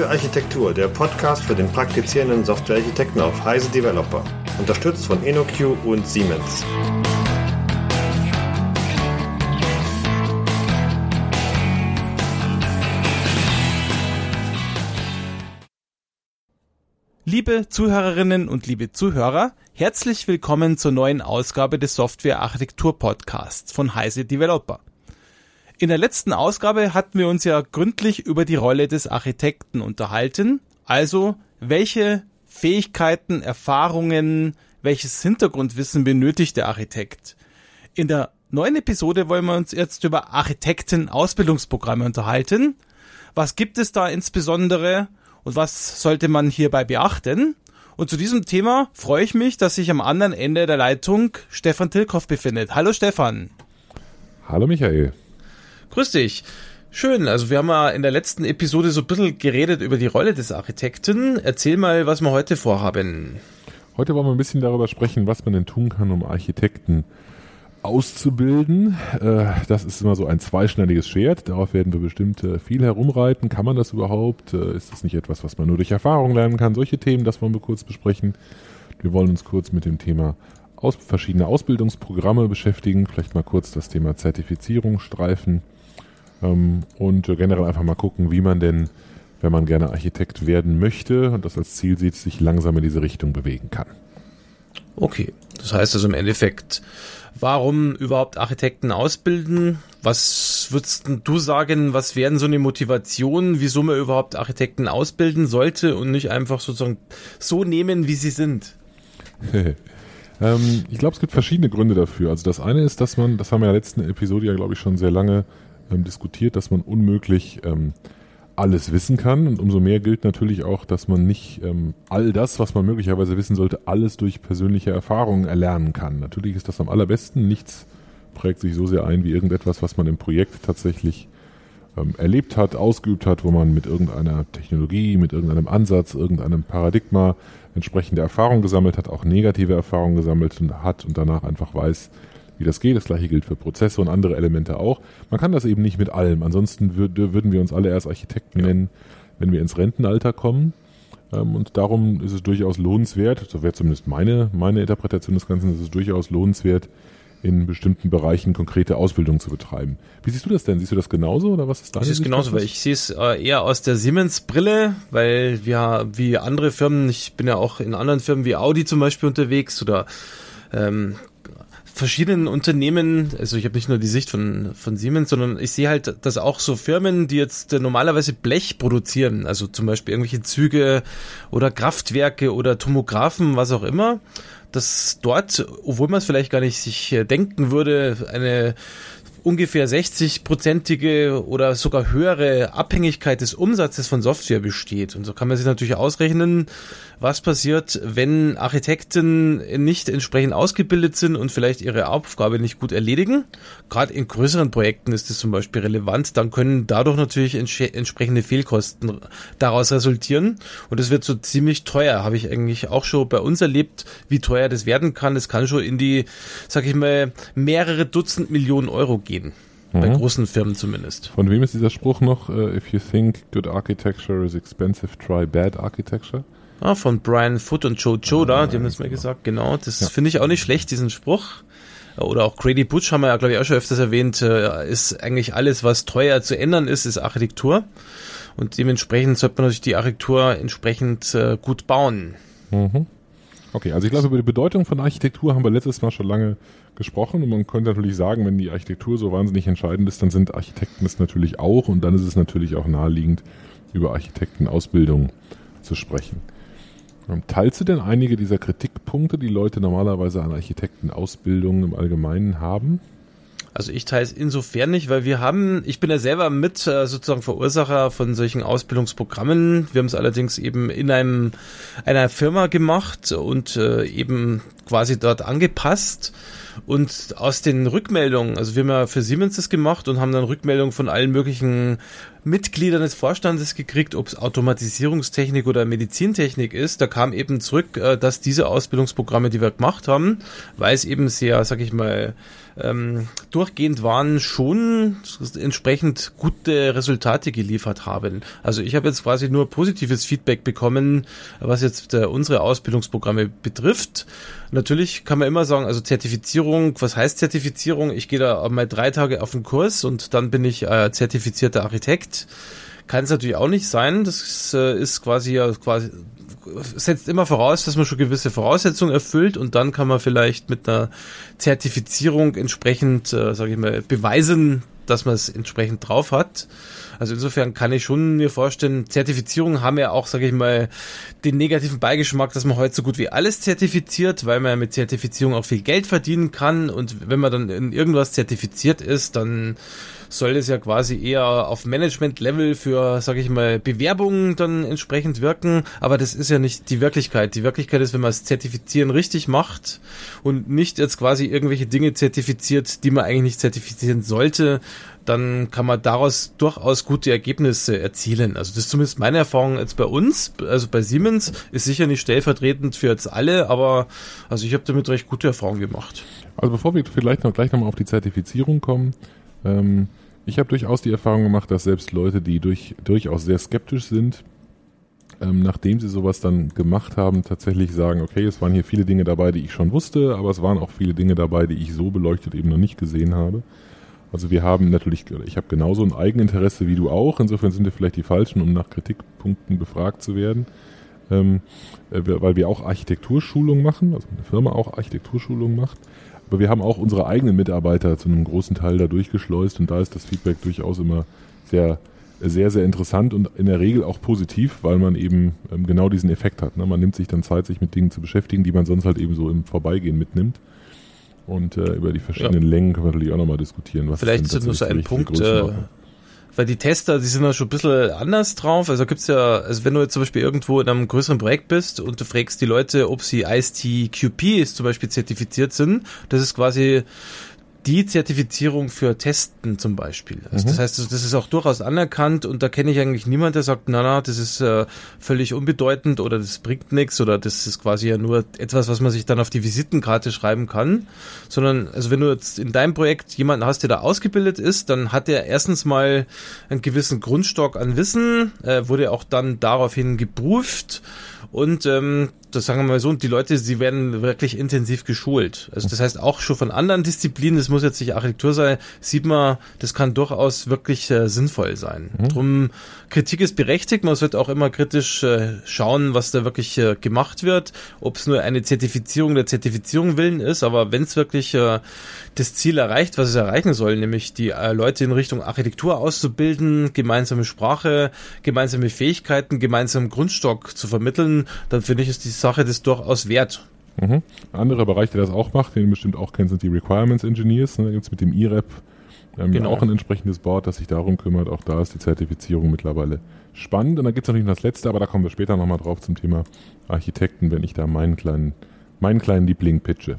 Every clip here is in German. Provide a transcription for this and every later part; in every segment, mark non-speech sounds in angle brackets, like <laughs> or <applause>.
Softwarearchitektur, der Podcast für den praktizierenden Softwarearchitekten auf Heise Developer. Unterstützt von InnoQ und Siemens. Liebe Zuhörerinnen und liebe Zuhörer, herzlich willkommen zur neuen Ausgabe des Software Architektur Podcasts von Heise Developer. In der letzten Ausgabe hatten wir uns ja gründlich über die Rolle des Architekten unterhalten, also welche Fähigkeiten, Erfahrungen, welches Hintergrundwissen benötigt der Architekt. In der neuen Episode wollen wir uns jetzt über Architekten-Ausbildungsprogramme unterhalten. Was gibt es da insbesondere und was sollte man hierbei beachten? Und zu diesem Thema freue ich mich, dass sich am anderen Ende der Leitung Stefan Tilkoff befindet. Hallo Stefan. Hallo Michael. Grüß dich. Schön, also wir haben ja in der letzten Episode so ein bisschen geredet über die Rolle des Architekten. Erzähl mal, was wir heute vorhaben. Heute wollen wir ein bisschen darüber sprechen, was man denn tun kann, um Architekten auszubilden. Äh, das ist immer so ein zweischneidiges Schwert. Darauf werden wir bestimmt äh, viel herumreiten. Kann man das überhaupt? Äh, ist das nicht etwas, was man nur durch Erfahrung lernen kann? Solche Themen, das wollen wir kurz besprechen. Wir wollen uns kurz mit dem Thema aus verschiedene Ausbildungsprogramme beschäftigen, vielleicht mal kurz das Thema Zertifizierung streifen ähm, und generell einfach mal gucken, wie man denn, wenn man gerne Architekt werden möchte und das als Ziel sieht, sich langsam in diese Richtung bewegen kann. Okay, das heißt also im Endeffekt, warum überhaupt Architekten ausbilden? Was würdest du sagen, was wären so eine Motivation, wieso man überhaupt Architekten ausbilden sollte und nicht einfach sozusagen so nehmen, wie sie sind? <laughs> ähm, ich glaube, es gibt verschiedene Gründe dafür. Also das eine ist, dass man, das haben wir ja in der letzten Episode ja, glaube ich, schon sehr lange ähm, diskutiert, dass man unmöglich ähm, alles wissen kann. Und umso mehr gilt natürlich auch, dass man nicht ähm, all das, was man möglicherweise wissen sollte, alles durch persönliche Erfahrungen erlernen kann. Natürlich ist das am allerbesten. Nichts prägt sich so sehr ein wie irgendetwas, was man im Projekt tatsächlich ähm, erlebt hat, ausgeübt hat, wo man mit irgendeiner Technologie, mit irgendeinem Ansatz, irgendeinem Paradigma entsprechende Erfahrungen gesammelt hat, auch negative Erfahrungen gesammelt hat und danach einfach weiß, wie das geht. Das gleiche gilt für Prozesse und andere Elemente auch. Man kann das eben nicht mit allem. Ansonsten würd, würden wir uns alle erst Architekten ja. nennen, wenn wir ins Rentenalter kommen. Ähm, und darum ist es durchaus lohnenswert, so wäre zumindest meine, meine Interpretation des Ganzen, ist es durchaus lohnenswert, in bestimmten Bereichen konkrete Ausbildung zu betreiben. Wie siehst du das denn? Siehst du das genauso oder was ist deine Ich sehe es genauso, weil ich sehe es äh, eher aus der Siemens-Brille, weil wir wie andere Firmen, ich bin ja auch in anderen Firmen wie Audi zum Beispiel unterwegs oder ähm, verschiedenen Unternehmen, also ich habe nicht nur die Sicht von, von Siemens, sondern ich sehe halt, dass auch so Firmen, die jetzt normalerweise Blech produzieren, also zum Beispiel irgendwelche Züge oder Kraftwerke oder Tomographen, was auch immer, dass dort, obwohl man es vielleicht gar nicht sich äh, denken würde, eine ungefähr 60-prozentige oder sogar höhere Abhängigkeit des Umsatzes von Software besteht. Und so kann man sich natürlich ausrechnen, was passiert, wenn Architekten nicht entsprechend ausgebildet sind und vielleicht ihre Aufgabe nicht gut erledigen. Gerade in größeren Projekten ist das zum Beispiel relevant. Dann können dadurch natürlich entsprechende Fehlkosten daraus resultieren. Und es wird so ziemlich teuer. Habe ich eigentlich auch schon bei uns erlebt, wie teuer das werden kann. Es kann schon in die, sag ich mal, mehrere Dutzend Millionen Euro gehen. Mhm. Bei großen Firmen zumindest. Von wem ist dieser Spruch noch? Uh, if you think good architecture is expensive, try bad architecture. Ah, von Brian Foot und Joe Joda, die haben das mal gesagt, genau. Das ja. finde ich auch nicht schlecht, diesen Spruch. Oder auch Grady Butch haben wir ja, glaube ich, auch schon öfters erwähnt, äh, ist eigentlich alles, was teuer zu ändern ist, ist Architektur. Und dementsprechend sollte man natürlich die Architektur entsprechend äh, gut bauen. Mhm. Okay, also ich glaube, über die Bedeutung von Architektur haben wir letztes Mal schon lange gesprochen und man könnte natürlich sagen, wenn die Architektur so wahnsinnig entscheidend ist, dann sind Architekten es natürlich auch und dann ist es natürlich auch naheliegend, über Architektenausbildung zu sprechen. Teilst du denn einige dieser Kritikpunkte, die Leute normalerweise an Architektenausbildungen im Allgemeinen haben? Also ich teile es insofern nicht, weil wir haben, ich bin ja selber mit äh, sozusagen Verursacher von solchen Ausbildungsprogrammen. Wir haben es allerdings eben in einem einer Firma gemacht und äh, eben quasi dort angepasst. Und aus den Rückmeldungen, also wir haben ja für Siemens das gemacht und haben dann Rückmeldungen von allen möglichen Mitgliedern des Vorstandes gekriegt, ob es Automatisierungstechnik oder Medizintechnik ist. Da kam eben zurück, äh, dass diese Ausbildungsprogramme, die wir gemacht haben, weil es eben sehr, sag ich mal, ähm, durchgehend waren, schon entsprechend gute Resultate geliefert haben. Also ich habe jetzt quasi nur positives Feedback bekommen, was jetzt äh, unsere Ausbildungsprogramme betrifft. Natürlich kann man immer sagen, also Zertifizierung, was heißt Zertifizierung? Ich gehe da mal drei Tage auf den Kurs und dann bin ich äh, zertifizierter Architekt. Kann es natürlich auch nicht sein. Das äh, ist quasi ja quasi setzt immer voraus, dass man schon gewisse Voraussetzungen erfüllt und dann kann man vielleicht mit einer Zertifizierung entsprechend, äh, sage ich mal, beweisen, dass man es entsprechend drauf hat. Also insofern kann ich schon mir vorstellen, Zertifizierungen haben ja auch, sage ich mal, den negativen Beigeschmack, dass man heute so gut wie alles zertifiziert, weil man mit Zertifizierung auch viel Geld verdienen kann und wenn man dann in irgendwas zertifiziert ist, dann soll es ja quasi eher auf Management-Level für, sage ich mal, Bewerbungen dann entsprechend wirken. Aber das ist ja nicht die Wirklichkeit. Die Wirklichkeit ist, wenn man das Zertifizieren richtig macht und nicht jetzt quasi irgendwelche Dinge zertifiziert, die man eigentlich nicht zertifizieren sollte, dann kann man daraus durchaus gute Ergebnisse erzielen. Also das ist zumindest meine Erfahrung jetzt bei uns, also bei Siemens, ist sicher nicht stellvertretend für jetzt alle, aber also ich habe damit recht gute Erfahrungen gemacht. Also bevor wir vielleicht noch gleich nochmal auf die Zertifizierung kommen, ähm, ich habe durchaus die Erfahrung gemacht, dass selbst Leute, die durch, durchaus sehr skeptisch sind, ähm, nachdem sie sowas dann gemacht haben, tatsächlich sagen, okay, es waren hier viele Dinge dabei, die ich schon wusste, aber es waren auch viele Dinge dabei, die ich so beleuchtet eben noch nicht gesehen habe. Also wir haben natürlich, ich habe genauso ein Eigeninteresse wie du auch, insofern sind wir vielleicht die Falschen, um nach Kritikpunkten befragt zu werden, ähm, äh, weil wir auch Architekturschulung machen, also eine Firma auch Architekturschulung macht. Aber wir haben auch unsere eigenen Mitarbeiter zu einem großen Teil da durchgeschleust und da ist das Feedback durchaus immer sehr, sehr, sehr interessant und in der Regel auch positiv, weil man eben ähm, genau diesen Effekt hat. Ne? Man nimmt sich dann Zeit, sich mit Dingen zu beschäftigen, die man sonst halt eben so im Vorbeigehen mitnimmt. Und äh, über die verschiedenen ja. Längen können wir natürlich auch nochmal diskutieren. Was Vielleicht ist nur so ein Punkt, äh, weil die Tester, die sind ja schon ein bisschen anders drauf. Also gibt's ja, also wenn du jetzt zum Beispiel irgendwo in einem größeren Projekt bist und du fragst die Leute, ob sie IST-QP zum Beispiel zertifiziert sind, das ist quasi die Zertifizierung für Testen zum Beispiel. Also mhm. Das heißt, das ist auch durchaus anerkannt und da kenne ich eigentlich niemand, der sagt, na na, das ist äh, völlig unbedeutend oder das bringt nichts oder das ist quasi ja nur etwas, was man sich dann auf die Visitenkarte schreiben kann, sondern also wenn du jetzt in deinem Projekt jemanden hast, der da ausgebildet ist, dann hat er erstens mal einen gewissen Grundstock an Wissen, äh, wurde auch dann daraufhin geprüft und ähm, das sagen wir mal so, und die Leute, sie werden wirklich intensiv geschult. Also das heißt auch schon von anderen Disziplinen, das muss jetzt nicht Architektur sein, sieht man, das kann durchaus wirklich äh, sinnvoll sein. Mhm. Drum Kritik ist berechtigt, man sollte auch immer kritisch äh, schauen, was da wirklich äh, gemacht wird, ob es nur eine Zertifizierung der Zertifizierung willen ist, aber wenn es wirklich äh, das Ziel erreicht, was es erreichen soll, nämlich die äh, Leute in Richtung Architektur auszubilden, gemeinsame Sprache, gemeinsame Fähigkeiten, gemeinsamen Grundstock zu vermitteln, dann finde ich, ist die Sache das durchaus wert. Mhm. Ein anderer Bereich, der das auch macht, den du bestimmt auch kennst, sind die Requirements Engineers. Ne? Da gibt es mit dem IREP ähm, genau. auch ein entsprechendes Board, das sich darum kümmert. Auch da ist die Zertifizierung mittlerweile spannend. Und dann gibt es natürlich noch das Letzte, aber da kommen wir später nochmal drauf zum Thema Architekten, wenn ich da meinen kleinen, meinen kleinen Liebling pitche,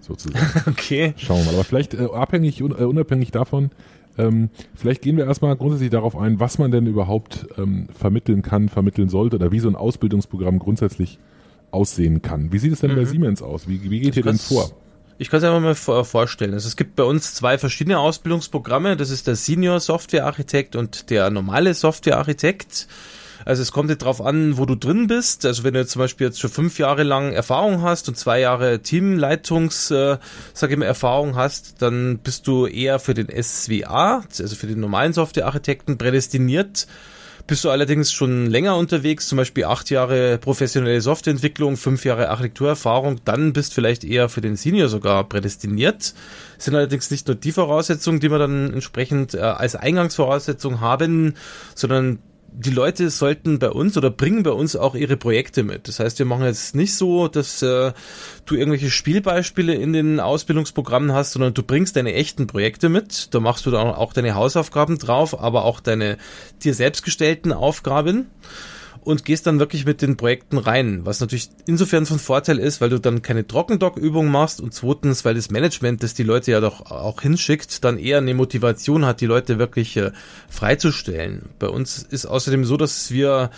sozusagen. <laughs> okay. Schauen wir mal. Aber vielleicht äh, abhängig, un, äh, unabhängig davon, ähm, vielleicht gehen wir erstmal grundsätzlich darauf ein, was man denn überhaupt ähm, vermitteln kann, vermitteln sollte oder wie so ein Ausbildungsprogramm grundsätzlich aussehen kann. Wie sieht es denn mhm. bei Siemens aus? Wie, wie geht ihr denn vor? Ich kann es einfach mal vorstellen. Also es gibt bei uns zwei verschiedene Ausbildungsprogramme. Das ist der Senior Software Architekt und der normale Software Architekt. Also es kommt nicht drauf an, wo du drin bist. Also wenn du jetzt zum Beispiel jetzt schon fünf Jahre lang Erfahrung hast und zwei Jahre Teamleitungs, äh, sag ich mal, Erfahrung hast, dann bist du eher für den SWA, also für den normalen Software-Architekten prädestiniert. Bist du allerdings schon länger unterwegs, zum Beispiel acht Jahre professionelle Softwareentwicklung, fünf Jahre Architekturerfahrung, dann bist vielleicht eher für den Senior sogar prädestiniert. sind allerdings nicht nur die Voraussetzungen, die wir dann entsprechend äh, als Eingangsvoraussetzung haben, sondern die Leute sollten bei uns oder bringen bei uns auch ihre Projekte mit. Das heißt, wir machen jetzt nicht so, dass äh, du irgendwelche Spielbeispiele in den Ausbildungsprogrammen hast, sondern du bringst deine echten Projekte mit. Da machst du dann auch deine Hausaufgaben drauf, aber auch deine dir selbst gestellten Aufgaben. Und gehst dann wirklich mit den Projekten rein, was natürlich insofern von Vorteil ist, weil du dann keine Trockendock-Übung machst und zweitens, weil das Management, das die Leute ja doch auch hinschickt, dann eher eine Motivation hat, die Leute wirklich äh, freizustellen. Bei uns ist außerdem so, dass wir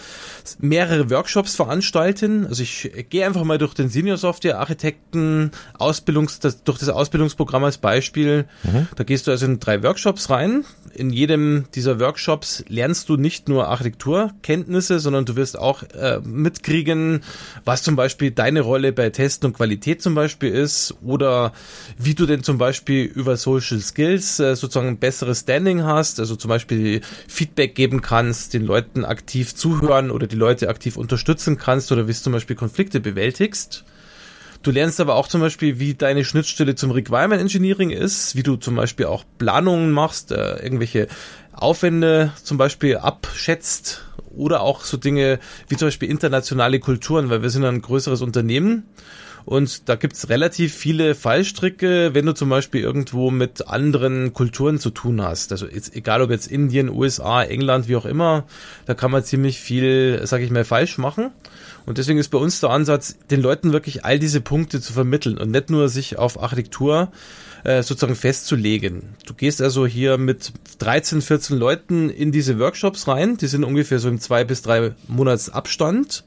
mehrere Workshops veranstalten. Also ich gehe einfach mal durch den Senior Software Architekten Ausbildungs, das, durch das Ausbildungsprogramm als Beispiel. Mhm. Da gehst du also in drei Workshops rein. In jedem dieser Workshops lernst du nicht nur Architekturkenntnisse, sondern du wirst auch äh, mitkriegen, was zum Beispiel deine Rolle bei Testen und Qualität zum Beispiel ist oder wie du denn zum Beispiel über Social Skills äh, sozusagen ein besseres Standing hast, also zum Beispiel Feedback geben kannst, den Leuten aktiv zuhören oder die Leute aktiv unterstützen kannst oder wie es zum Beispiel Konflikte bewältigst. Du lernst aber auch zum Beispiel, wie deine Schnittstelle zum Requirement Engineering ist, wie du zum Beispiel auch Planungen machst, äh, irgendwelche Aufwände zum Beispiel abschätzt oder auch so Dinge wie zum Beispiel internationale Kulturen, weil wir sind ein größeres Unternehmen und da gibt's relativ viele Fallstricke, wenn du zum Beispiel irgendwo mit anderen Kulturen zu tun hast. Also jetzt, egal ob jetzt Indien, USA, England, wie auch immer, da kann man ziemlich viel, sag ich mal, falsch machen. Und deswegen ist bei uns der Ansatz, den Leuten wirklich all diese Punkte zu vermitteln und nicht nur sich auf Architektur äh, sozusagen festzulegen. Du gehst also hier mit 13, 14 Leuten in diese Workshops rein, die sind ungefähr so im zwei bis drei Monats Abstand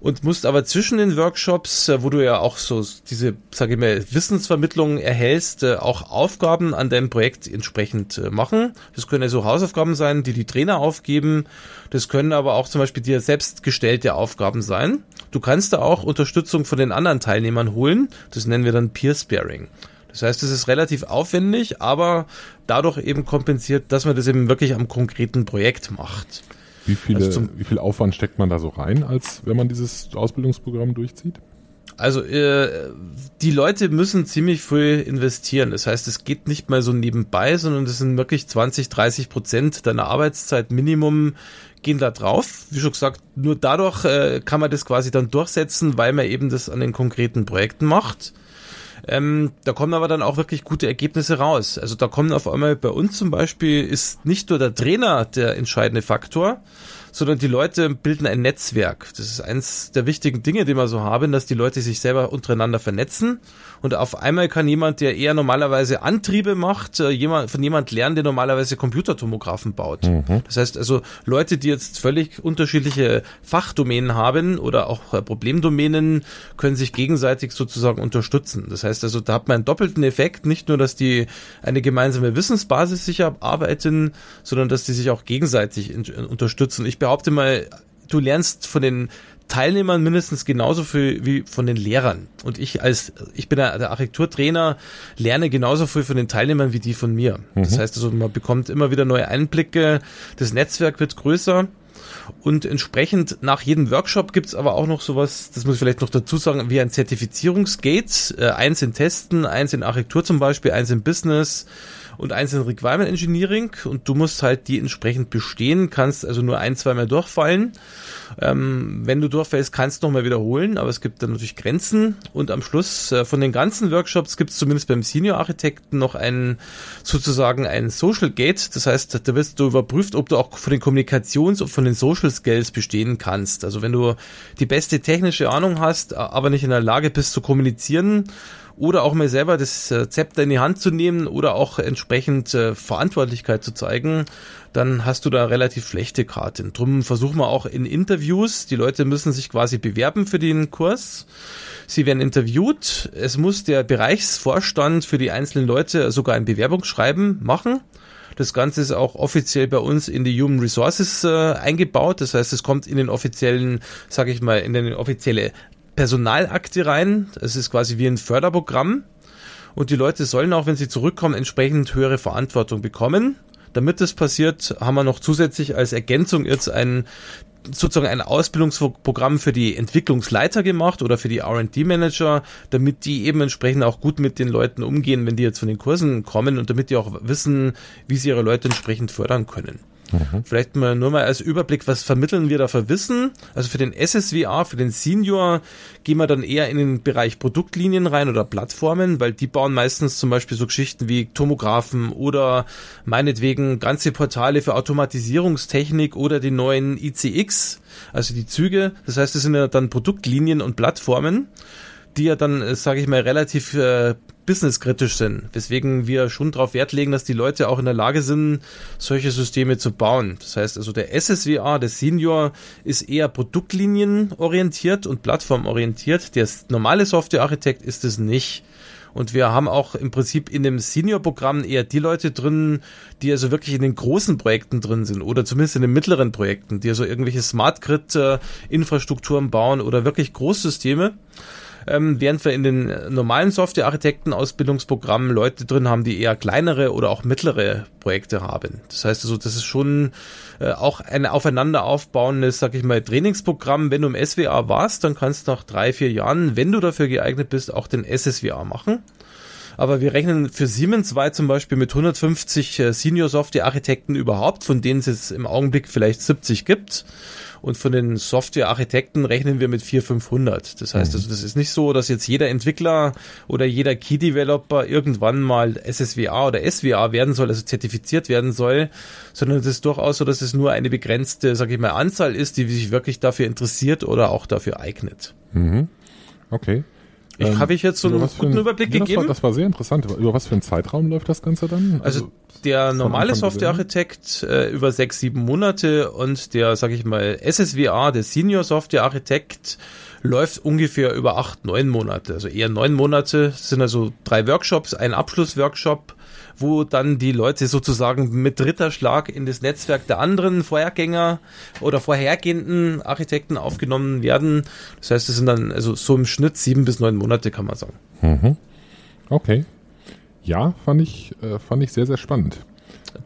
und musst aber zwischen den Workshops, äh, wo du ja auch so diese, sage ich mal, Wissensvermittlung erhältst, äh, auch Aufgaben an deinem Projekt entsprechend machen. Das können ja so Hausaufgaben sein, die die Trainer aufgeben. Das können aber auch zum Beispiel dir selbst gestellte Aufgaben sein. Du kannst da auch Unterstützung von den anderen Teilnehmern holen. Das nennen wir dann Peer Sparing. Das heißt, es ist relativ aufwendig, aber dadurch eben kompensiert, dass man das eben wirklich am konkreten Projekt macht. Wie, viele, also wie viel Aufwand steckt man da so rein, als wenn man dieses Ausbildungsprogramm durchzieht? Also äh, die Leute müssen ziemlich viel investieren. Das heißt, es geht nicht mal so nebenbei, sondern das sind wirklich 20, 30 Prozent deiner Arbeitszeit Minimum gehen da drauf. Wie schon gesagt, nur dadurch äh, kann man das quasi dann durchsetzen, weil man eben das an den konkreten Projekten macht. Ähm, da kommen aber dann auch wirklich gute Ergebnisse raus. Also da kommen auf einmal bei uns zum Beispiel ist nicht nur der Trainer der entscheidende Faktor, sondern die Leute bilden ein Netzwerk. Das ist eins der wichtigen Dinge, die wir so haben, dass die Leute sich selber untereinander vernetzen und auf einmal kann jemand, der eher normalerweise Antriebe macht, äh, jemand, von jemand lernen, der normalerweise Computertomographen baut. Mhm. Das heißt also, Leute, die jetzt völlig unterschiedliche Fachdomänen haben oder auch äh, Problemdomänen, können sich gegenseitig sozusagen unterstützen. Das heißt also, da hat man einen doppelten Effekt, nicht nur, dass die eine gemeinsame Wissensbasis sich arbeiten, sondern dass die sich auch gegenseitig unterstützen. Ich behaupte mal, du lernst von den Teilnehmern mindestens genauso viel wie von den Lehrern. Und ich als, ich bin der, Architekturtrainer, lerne genauso viel von den Teilnehmern wie die von mir. Mhm. Das heißt also, man bekommt immer wieder neue Einblicke, das Netzwerk wird größer. Und entsprechend nach jedem Workshop gibt's aber auch noch sowas, das muss ich vielleicht noch dazu sagen, wie ein Zertifizierungsgate. Äh, eins in Testen, eins in Architektur zum Beispiel, eins in Business, und eins in Requirement Engineering und du musst halt die entsprechend bestehen, kannst also nur ein, zweimal durchfallen. Ähm, wenn du durchfällst, kannst du nochmal wiederholen, aber es gibt dann natürlich Grenzen und am Schluss äh, von den ganzen Workshops gibt es zumindest beim Senior Architekten noch einen sozusagen ein Social Gate, das heißt, da wirst du überprüft, ob du auch von den Kommunikations- und von den Social Skills bestehen kannst. Also wenn du die beste technische Ahnung hast, aber nicht in der Lage bist zu kommunizieren, oder auch mal selber das äh, Zepter in die Hand zu nehmen oder auch entsprechend äh, Verantwortlichkeit zu zeigen, dann hast du da relativ schlechte Karten. Drum versuchen wir auch in Interviews, die Leute müssen sich quasi bewerben für den Kurs. Sie werden interviewt. Es muss der Bereichsvorstand für die einzelnen Leute sogar ein Bewerbungsschreiben machen. Das Ganze ist auch offiziell bei uns in die Human Resources äh, eingebaut. Das heißt, es kommt in den offiziellen, sage ich mal, in den offizielle Personalakte rein. Es ist quasi wie ein Förderprogramm. Und die Leute sollen auch, wenn sie zurückkommen, entsprechend höhere Verantwortung bekommen. Damit das passiert, haben wir noch zusätzlich als Ergänzung jetzt ein sozusagen ein Ausbildungsprogramm für die Entwicklungsleiter gemacht oder für die R&D-Manager, damit die eben entsprechend auch gut mit den Leuten umgehen, wenn die jetzt von den Kursen kommen und damit die auch wissen, wie sie ihre Leute entsprechend fördern können. Mhm. Vielleicht mal nur mal als Überblick, was vermitteln wir da für Wissen? Also für den SSWA, für den Senior gehen wir dann eher in den Bereich Produktlinien rein oder Plattformen, weil die bauen meistens zum Beispiel so Geschichten wie Tomographen oder meinetwegen ganze Portale für Automatisierungstechnik oder die neuen ICX, also die Züge. Das heißt, das sind ja dann Produktlinien und Plattformen die ja dann, äh, sage ich mal, relativ äh, businesskritisch sind, weswegen wir schon darauf Wert legen, dass die Leute auch in der Lage sind, solche Systeme zu bauen. Das heißt also, der SSWA, der Senior, ist eher produktlinienorientiert und plattformorientiert. Der normale Softwarearchitekt ist es nicht. Und wir haben auch im Prinzip in dem Senior-Programm eher die Leute drin, die also wirklich in den großen Projekten drin sind oder zumindest in den mittleren Projekten, die also irgendwelche Smart Grid-Infrastrukturen bauen oder wirklich Großsysteme ähm, während wir in den normalen Software-Architekten-Ausbildungsprogrammen Leute drin haben, die eher kleinere oder auch mittlere Projekte haben. Das heißt also, das ist schon äh, auch ein aufeinander aufbauendes, sag ich mal, Trainingsprogramm. Wenn du im SWA warst, dann kannst du nach drei, vier Jahren, wenn du dafür geeignet bist, auch den SSWA machen. Aber wir rechnen für Siemens weit zum Beispiel mit 150 äh, Senior Software Architekten überhaupt, von denen es jetzt im Augenblick vielleicht 70 gibt. Und von den Software-Architekten rechnen wir mit 400, 500. Das heißt, mhm. also, das ist nicht so, dass jetzt jeder Entwickler oder jeder Key-Developer irgendwann mal SSWA oder SWA werden soll, also zertifiziert werden soll, sondern es ist durchaus so, dass es nur eine begrenzte, sage ich mal, Anzahl ist, die sich wirklich dafür interessiert oder auch dafür eignet. Mhm. Okay. Ich, ähm, habe ich jetzt so einen guten ein, Überblick ja, gegeben? Das war, das war, sehr interessant. Über was für einen Zeitraum läuft das Ganze dann? Also, also der normale Softwarearchitekt äh, über sechs, sieben Monate und der, sag ich mal, SSWA, der Senior Softwarearchitekt, läuft ungefähr über acht, neun Monate. Also eher neun Monate das sind also drei Workshops, ein Abschlussworkshop wo dann die Leute sozusagen mit dritter Schlag in das Netzwerk der anderen Vorhergänger oder vorhergehenden Architekten aufgenommen werden. Das heißt, es sind dann also so im Schnitt sieben bis neun Monate, kann man sagen. Mhm. Okay. Ja, fand ich, äh, fand ich sehr, sehr spannend.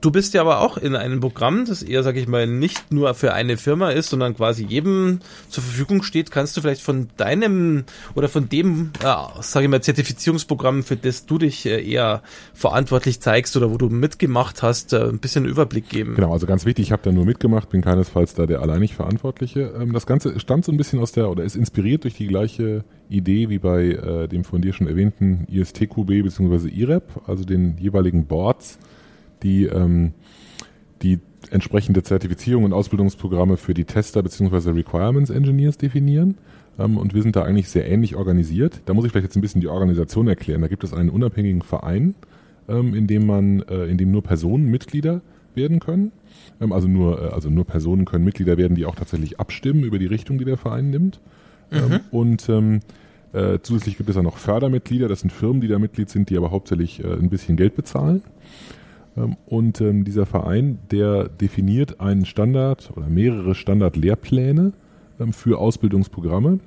Du bist ja aber auch in einem Programm, das eher, sag ich mal, nicht nur für eine Firma ist, sondern quasi jedem zur Verfügung steht. Kannst du vielleicht von deinem oder von dem, äh, sag ich mal, Zertifizierungsprogramm, für das du dich äh, eher verantwortlich zeigst oder wo du mitgemacht hast, äh, ein bisschen Überblick geben? Genau, also ganz wichtig, ich habe da nur mitgemacht, bin keinesfalls da der alleinig Verantwortliche. Ähm, das Ganze stammt so ein bisschen aus der, oder ist inspiriert durch die gleiche Idee wie bei äh, dem von dir schon erwähnten ISTQB bzw. IREP, also den jeweiligen Boards die ähm, die entsprechende Zertifizierung und Ausbildungsprogramme für die Tester bzw. Requirements Engineers definieren. Ähm, und wir sind da eigentlich sehr ähnlich organisiert. Da muss ich vielleicht jetzt ein bisschen die Organisation erklären. Da gibt es einen unabhängigen Verein, ähm, in dem man, äh, in dem nur Personen Mitglieder werden können. Ähm, also nur, äh, also nur Personen können Mitglieder werden, die auch tatsächlich abstimmen über die Richtung, die der Verein nimmt. Ähm, mhm. und ähm, äh, zusätzlich gibt es dann noch Fördermitglieder. Das sind Firmen, die da Mitglied sind, die aber hauptsächlich äh, ein bisschen Geld bezahlen. Ähm, und ähm, dieser Verein, der definiert einen Standard oder mehrere Standardlehrpläne ähm, für Ausbildungsprogramme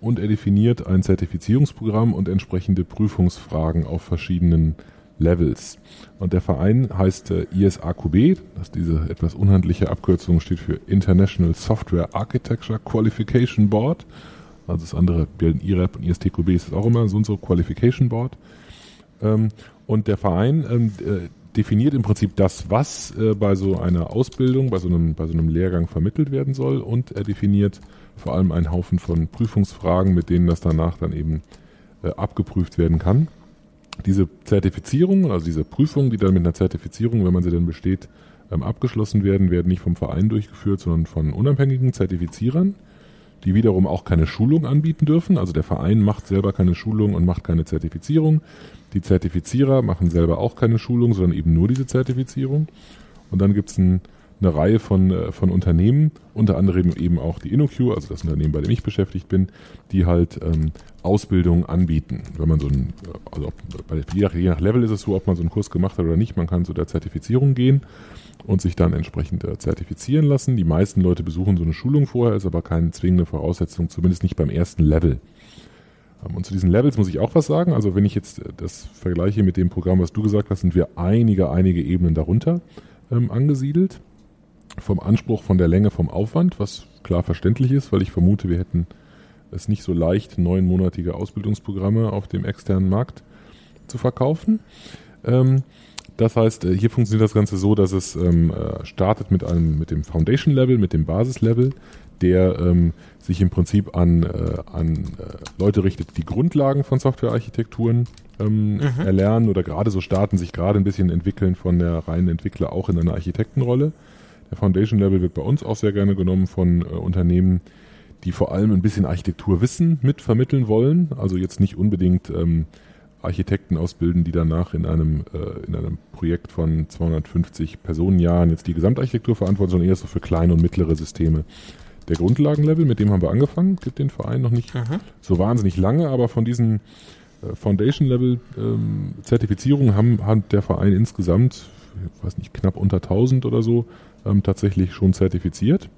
und er definiert ein Zertifizierungsprogramm und entsprechende Prüfungsfragen auf verschiedenen Levels. Und der Verein heißt äh, ISAQB, das diese etwas unhandliche Abkürzung steht für International Software Architecture Qualification Board. Also das andere, IREP und ISTQB ist auch immer so so Qualification Board. Und der Verein äh, definiert im Prinzip das, was äh, bei so einer Ausbildung, bei so, einem, bei so einem Lehrgang vermittelt werden soll und er definiert vor allem einen Haufen von Prüfungsfragen, mit denen das danach dann eben äh, abgeprüft werden kann. Diese Zertifizierung, also diese Prüfungen, die dann mit einer Zertifizierung, wenn man sie denn besteht, ähm, abgeschlossen werden, werden nicht vom Verein durchgeführt, sondern von unabhängigen Zertifizierern, die wiederum auch keine Schulung anbieten dürfen. Also der Verein macht selber keine Schulung und macht keine Zertifizierung. Die Zertifizierer machen selber auch keine Schulung, sondern eben nur diese Zertifizierung. Und dann gibt es ein, eine Reihe von, äh, von Unternehmen, unter anderem eben auch die InnoQ, also das Unternehmen, bei dem ich beschäftigt bin, die halt ähm, Ausbildung anbieten. Wenn man so ein, also ob, je, nach, je nach Level ist es so, ob man so einen Kurs gemacht hat oder nicht, man kann zu der Zertifizierung gehen und sich dann entsprechend äh, zertifizieren lassen. Die meisten Leute besuchen so eine Schulung vorher, ist aber keine zwingende Voraussetzung, zumindest nicht beim ersten Level. Ähm, und zu diesen Levels muss ich auch was sagen. Also wenn ich jetzt äh, das vergleiche mit dem Programm, was du gesagt hast, sind wir einige, einige Ebenen darunter ähm, angesiedelt. Vom Anspruch, von der Länge, vom Aufwand, was klar verständlich ist, weil ich vermute, wir hätten es nicht so leicht, neunmonatige Ausbildungsprogramme auf dem externen Markt zu verkaufen. Ähm, Das heißt, äh, hier funktioniert das Ganze so, dass es ähm, äh, startet mit einem mit dem Foundation Level, mit dem Basis-Level, der ähm, sich im Prinzip an, äh, an Leute richtet, die Grundlagen von Softwarearchitekturen ähm, mhm. erlernen oder gerade so starten, sich gerade ein bisschen entwickeln von der reinen Entwickler auch in einer Architektenrolle. Der Foundation Level wird bei uns auch sehr gerne genommen von äh, Unternehmen, die vor allem ein bisschen Architekturwissen mit vermitteln wollen. Also jetzt nicht unbedingt ähm, Architekten ausbilden, die danach in einem, äh, in einem Projekt von 250 Personenjahren jetzt die Gesamtarchitektur verantworten, sondern eher so für kleine und mittlere Systeme. Der Grundlagenlevel, mit dem haben wir angefangen, gibt den Verein noch nicht Aha. so wahnsinnig lange, aber von diesen äh, Foundation-Level-Zertifizierungen ähm, haben, hat der Verein insgesamt, weiß nicht, knapp unter 1000 oder so, ähm, tatsächlich schon zertifiziert.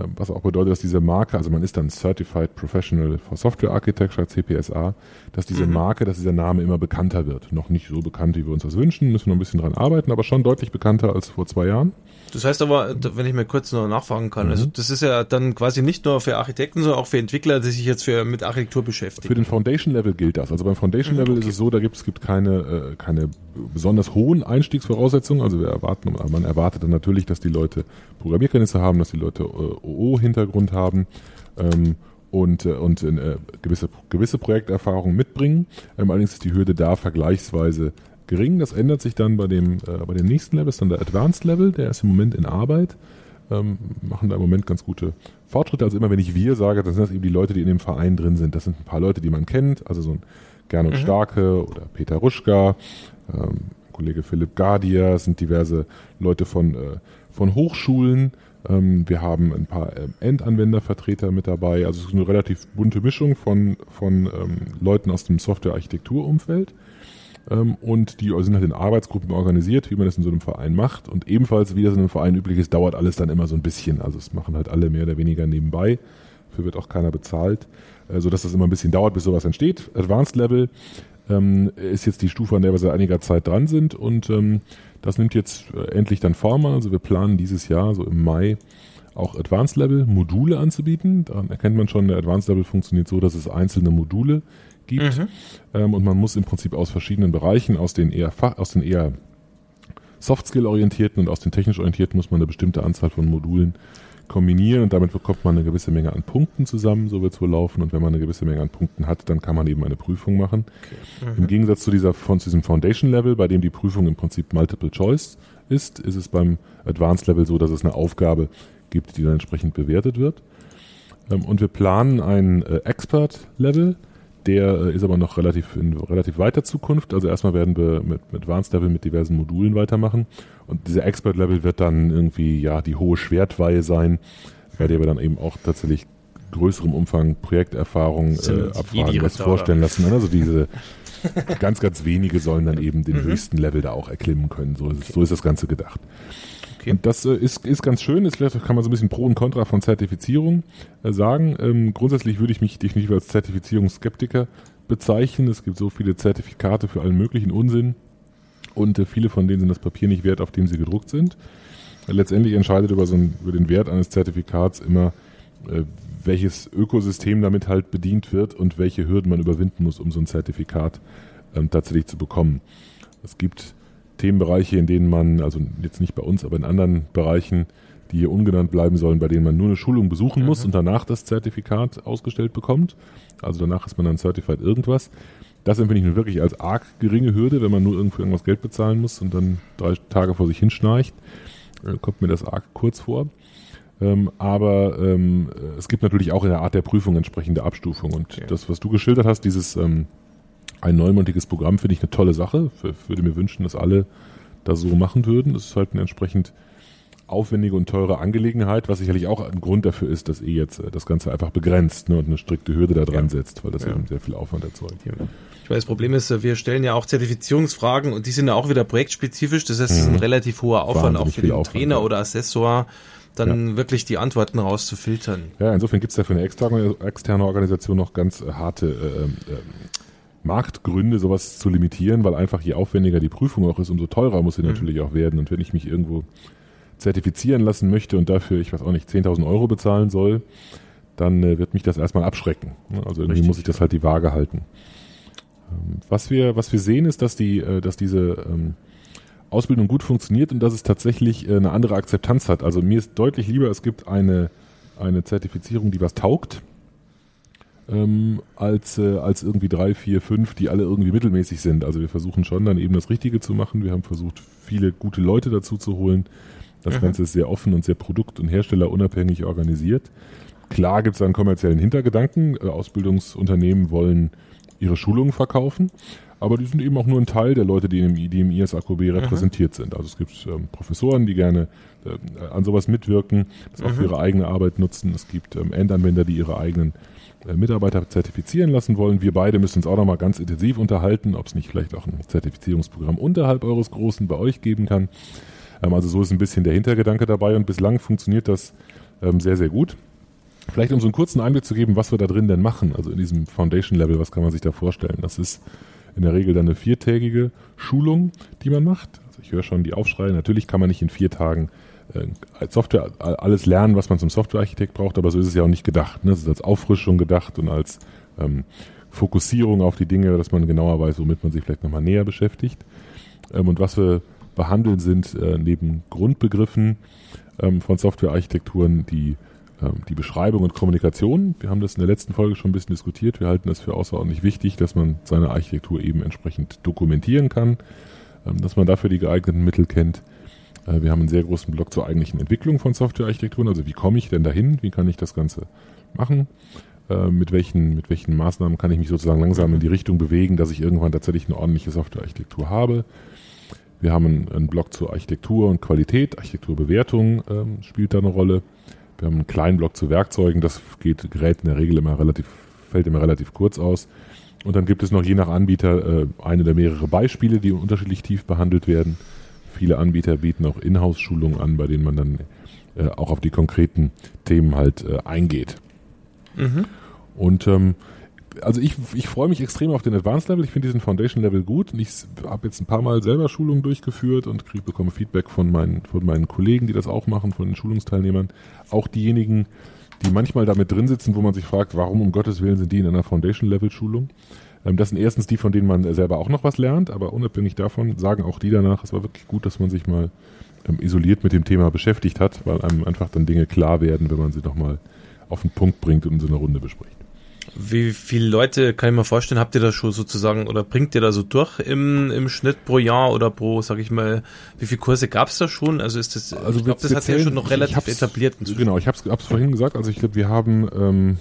Ähm, was auch bedeutet, dass diese Marke, also man ist dann Certified Professional for Software Architecture, CPSA, dass diese mhm. Marke, dass dieser Name immer bekannter wird. Noch nicht so bekannt, wie wir uns das wünschen, müssen wir noch ein bisschen dran arbeiten, aber schon deutlich bekannter als vor zwei Jahren. Das heißt aber, wenn ich mir kurz noch nachfragen kann, also mhm. also das ist ja dann quasi nicht nur für Architekten, sondern auch für Entwickler, die sich jetzt für, mit Architektur beschäftigen. Für den Foundation Level gilt das. Also beim Foundation Level mhm, okay. ist es so, da gibt es keine, äh, keine besonders hohen Einstiegsvoraussetzungen. Also wir erwarten, man erwartet dann natürlich, dass die Leute Programmierkenntnisse haben, dass die Leute äh, OO-Hintergrund haben. Ähm, und, äh, und äh, gewisse, gewisse Projekterfahrung mitbringen. Ähm, allerdings ist die Hürde da vergleichsweise gering. Das ändert sich dann bei dem, äh, bei dem nächsten Level, ist dann der Advanced Level, der ist im Moment in Arbeit. Ähm, machen da im Moment ganz gute Fortschritte. Also immer wenn ich wir sage, dann sind das eben die Leute, die in dem Verein drin sind. Das sind ein paar Leute, die man kennt, also so ein Gernot mhm. Starke oder Peter Ruschka, ähm, Kollege Philipp Gardier, sind diverse Leute von, äh, von Hochschulen. Ähm, wir haben ein paar äh, Endanwendervertreter mit dabei. Also es ist eine relativ bunte Mischung von, von ähm, Leuten aus dem Software-Architektur-Umfeld. Ähm, und die sind halt in Arbeitsgruppen organisiert, wie man das in so einem Verein macht. Und ebenfalls, wie das in einem Verein üblich ist, dauert alles dann immer so ein bisschen. Also es machen halt alle mehr oder weniger nebenbei. Dafür wird auch keiner bezahlt, äh, sodass das immer ein bisschen dauert, bis sowas entsteht. Advanced Level ähm, ist jetzt die Stufe, an der wir seit einiger Zeit dran sind. Und ähm, das nimmt jetzt äh, endlich dann Form an. Also wir planen dieses Jahr, so im Mai, auch Advanced Level Module anzubieten. Daran erkennt man schon, der Advanced Level funktioniert so, dass es einzelne Module gibt. Mhm. Ähm, und man muss im Prinzip aus verschiedenen Bereichen, aus den eher, aus den eher Soft-Skill-orientierten und aus den technisch orientierten muss man eine bestimmte Anzahl von Modulen kombinieren und damit bekommt man eine gewisse Menge an Punkten zusammen, so wird es wohl laufen. Und wenn man eine gewisse Menge an Punkten hat, dann kann man eben eine Prüfung machen. Okay. Mhm. Im Gegensatz zu, dieser, von, zu diesem Foundation-Level, bei dem die Prüfung im Prinzip Multiple Choice ist, ist es beim Advanced Level so, dass es eine Aufgabe gibt, die dann entsprechend bewertet wird. Ähm, und wir planen ein äh, Expert-Level, der äh, ist aber noch relativ in relativ weiter Zukunft. Also erstmal werden wir mit, mit Advanced Level mit diversen Modulen weitermachen. Und dieser Expert Level wird dann irgendwie ja die hohe Schwertweihe sein, bei der wir dann eben auch tatsächlich größerem Umfang Projekterfahrung äh, abfragen, was vorstellen lassen. Also diese <laughs> ganz, ganz wenige sollen dann eben den mhm. höchsten Level da auch erklimmen können. So ist, so ist das Ganze gedacht. Okay. Und das äh, ist, ist ganz schön. Ist vielleicht kann man so ein bisschen Pro und Contra von Zertifizierung äh, sagen. Ähm, grundsätzlich würde ich mich definitiv als Zertifizierungsskeptiker bezeichnen. Es gibt so viele Zertifikate für allen möglichen Unsinn und äh, viele von denen sind das Papier nicht wert, auf dem sie gedruckt sind. Letztendlich entscheidet über, so ein, über den Wert eines Zertifikats immer, äh, welches Ökosystem damit halt bedient wird und welche Hürden man überwinden muss, um so ein Zertifikat ähm, tatsächlich zu bekommen. Es gibt Themenbereiche, in denen man, also jetzt nicht bei uns, aber in anderen Bereichen, die hier ungenannt bleiben sollen, bei denen man nur eine Schulung besuchen mhm. muss und danach das Zertifikat ausgestellt bekommt. Also danach ist man dann Certified irgendwas. Das empfinde ich nun wirklich als arg geringe Hürde, wenn man nur irgendwo irgendwas Geld bezahlen muss und dann drei Tage vor sich hinschnarcht. Äh, kommt mir das arg kurz vor. Ähm, aber ähm, es gibt natürlich auch in der Art der Prüfung entsprechende Abstufung. Und okay. das, was du geschildert hast, dieses ähm, ein neunmonatiges Programm finde ich eine tolle Sache. Ich würde mir wünschen, dass alle das so machen würden. Das ist halt eine entsprechend aufwendige und teure Angelegenheit, was sicherlich auch ein Grund dafür ist, dass ihr jetzt äh, das Ganze einfach begrenzt ne, und eine strikte Hürde da dran ja. setzt, weil das ja. eben sehr viel Aufwand erzeugt. Ja. Ich weiß, das Problem ist, äh, wir stellen ja auch Zertifizierungsfragen und die sind ja auch wieder projektspezifisch. Das heißt, es ist ein mhm. relativ hoher Aufwand Wahnsinnig auch für den Aufwand, Trainer oder Assessor, dann ja. wirklich die Antworten rauszufiltern. Ja, insofern gibt es ja für eine externe, externe Organisation noch ganz harte äh, äh, Marktgründe, sowas zu limitieren, weil einfach je aufwendiger die Prüfung auch ist, umso teurer muss sie mhm. natürlich auch werden. Und wenn ich mich irgendwo zertifizieren lassen möchte und dafür, ich weiß auch nicht, 10.000 Euro bezahlen soll, dann äh, wird mich das erstmal abschrecken. Also irgendwie Richtig. muss ich das halt die Waage halten. Ähm, was wir, was wir sehen, ist, dass die, äh, dass diese ähm, Ausbildung gut funktioniert und dass es tatsächlich äh, eine andere Akzeptanz hat. Also mir ist deutlich lieber, es gibt eine, eine Zertifizierung, die was taugt, ähm, als, äh, als irgendwie drei, vier, fünf, die alle irgendwie mittelmäßig sind. Also wir versuchen schon dann eben das Richtige zu machen. Wir haben versucht, viele gute Leute dazu zu holen. Das mhm. Ganze ist sehr offen und sehr produkt- und herstellerunabhängig organisiert. Klar gibt es einen kommerziellen Hintergedanken. Äh, Ausbildungsunternehmen wollen ihre Schulungen verkaufen, aber die sind eben auch nur ein Teil der Leute, die im, die im ISAKB mhm. repräsentiert sind. Also es gibt ähm, Professoren, die gerne äh, an sowas mitwirken, das auch für mhm. ihre eigene Arbeit nutzen. Es gibt ähm, Endanwender, die ihre eigenen Mitarbeiter zertifizieren lassen wollen. Wir beide müssen uns auch nochmal ganz intensiv unterhalten, ob es nicht vielleicht auch ein Zertifizierungsprogramm unterhalb eures Großen bei euch geben kann. Ähm, also so ist ein bisschen der Hintergedanke dabei und bislang funktioniert das ähm, sehr, sehr gut. Vielleicht um so einen kurzen Einblick zu geben, was wir da drin denn machen, also in diesem Foundation-Level, was kann man sich da vorstellen? Das ist in der Regel dann eine viertägige Schulung, die man macht. Also ich höre schon die Aufschreie. Natürlich kann man nicht in vier Tagen äh, als Software alles lernen, was man zum Softwarearchitekt braucht, aber so ist es ja auch nicht gedacht. Ne? Es ist als Auffrischung gedacht und als ähm, Fokussierung auf die Dinge, dass man genauer weiß, womit man sich vielleicht nochmal näher beschäftigt. Ähm, und was wir behandeln, sind äh, neben Grundbegriffen ähm, von Softwarearchitekturen die ähm, die Beschreibung und Kommunikation. Wir haben das in der letzten Folge schon ein bisschen diskutiert. Wir halten es für außerordentlich wichtig, dass man seine Architektur eben entsprechend dokumentieren kann, ähm, dass man dafür die geeigneten Mittel kennt. Äh, wir haben einen sehr großen Block zur eigentlichen Entwicklung von Softwarearchitekturen. Also wie komme ich denn dahin? Wie kann ich das Ganze machen? Äh, mit welchen, mit welchen Maßnahmen kann ich mich sozusagen langsam in die Richtung bewegen, dass ich irgendwann tatsächlich eine ordentliche Softwarearchitektur habe? Wir haben einen, Block zur Architektur und Qualität. Architekturbewertung ähm, spielt da eine Rolle. Wir haben einen kleinen Block zu Werkzeugen, das geht, gerät in der Regel immer relativ, fällt immer relativ kurz aus. Und dann gibt es noch je nach Anbieter äh, eine oder mehrere Beispiele, die unterschiedlich tief behandelt werden. Viele Anbieter bieten auch Inhouse-Schulungen an, bei denen man dann äh, auch auf die konkreten Themen halt äh, eingeht. Mhm. Und ähm, also ich, ich freue mich extrem auf den Advanced Level. Ich finde diesen Foundation Level gut und ich habe jetzt ein paar Mal selber Schulungen durchgeführt und krieg, bekomme Feedback von meinen, von meinen Kollegen, die das auch machen, von den Schulungsteilnehmern. Auch diejenigen, die manchmal damit drin sitzen, wo man sich fragt, warum um Gottes Willen sind die in einer Foundation Level Schulung? Ähm, das sind erstens die, von denen man selber auch noch was lernt, aber unabhängig davon sagen auch die danach, es war wirklich gut, dass man sich mal ähm, isoliert mit dem Thema beschäftigt hat, weil einem einfach dann Dinge klar werden, wenn man sie nochmal auf den Punkt bringt und in so einer Runde bespricht. Wie viele Leute, kann ich mir vorstellen, habt ihr da schon sozusagen oder bringt ihr da so durch im, im Schnitt pro Jahr oder pro, sag ich mal, wie viele Kurse gab es da schon? Also ist das, also ich glaube, das hat ja schon noch relativ etabliert. Genau, ich habe es vorhin gesagt, also ich glaube, wir haben, ähm,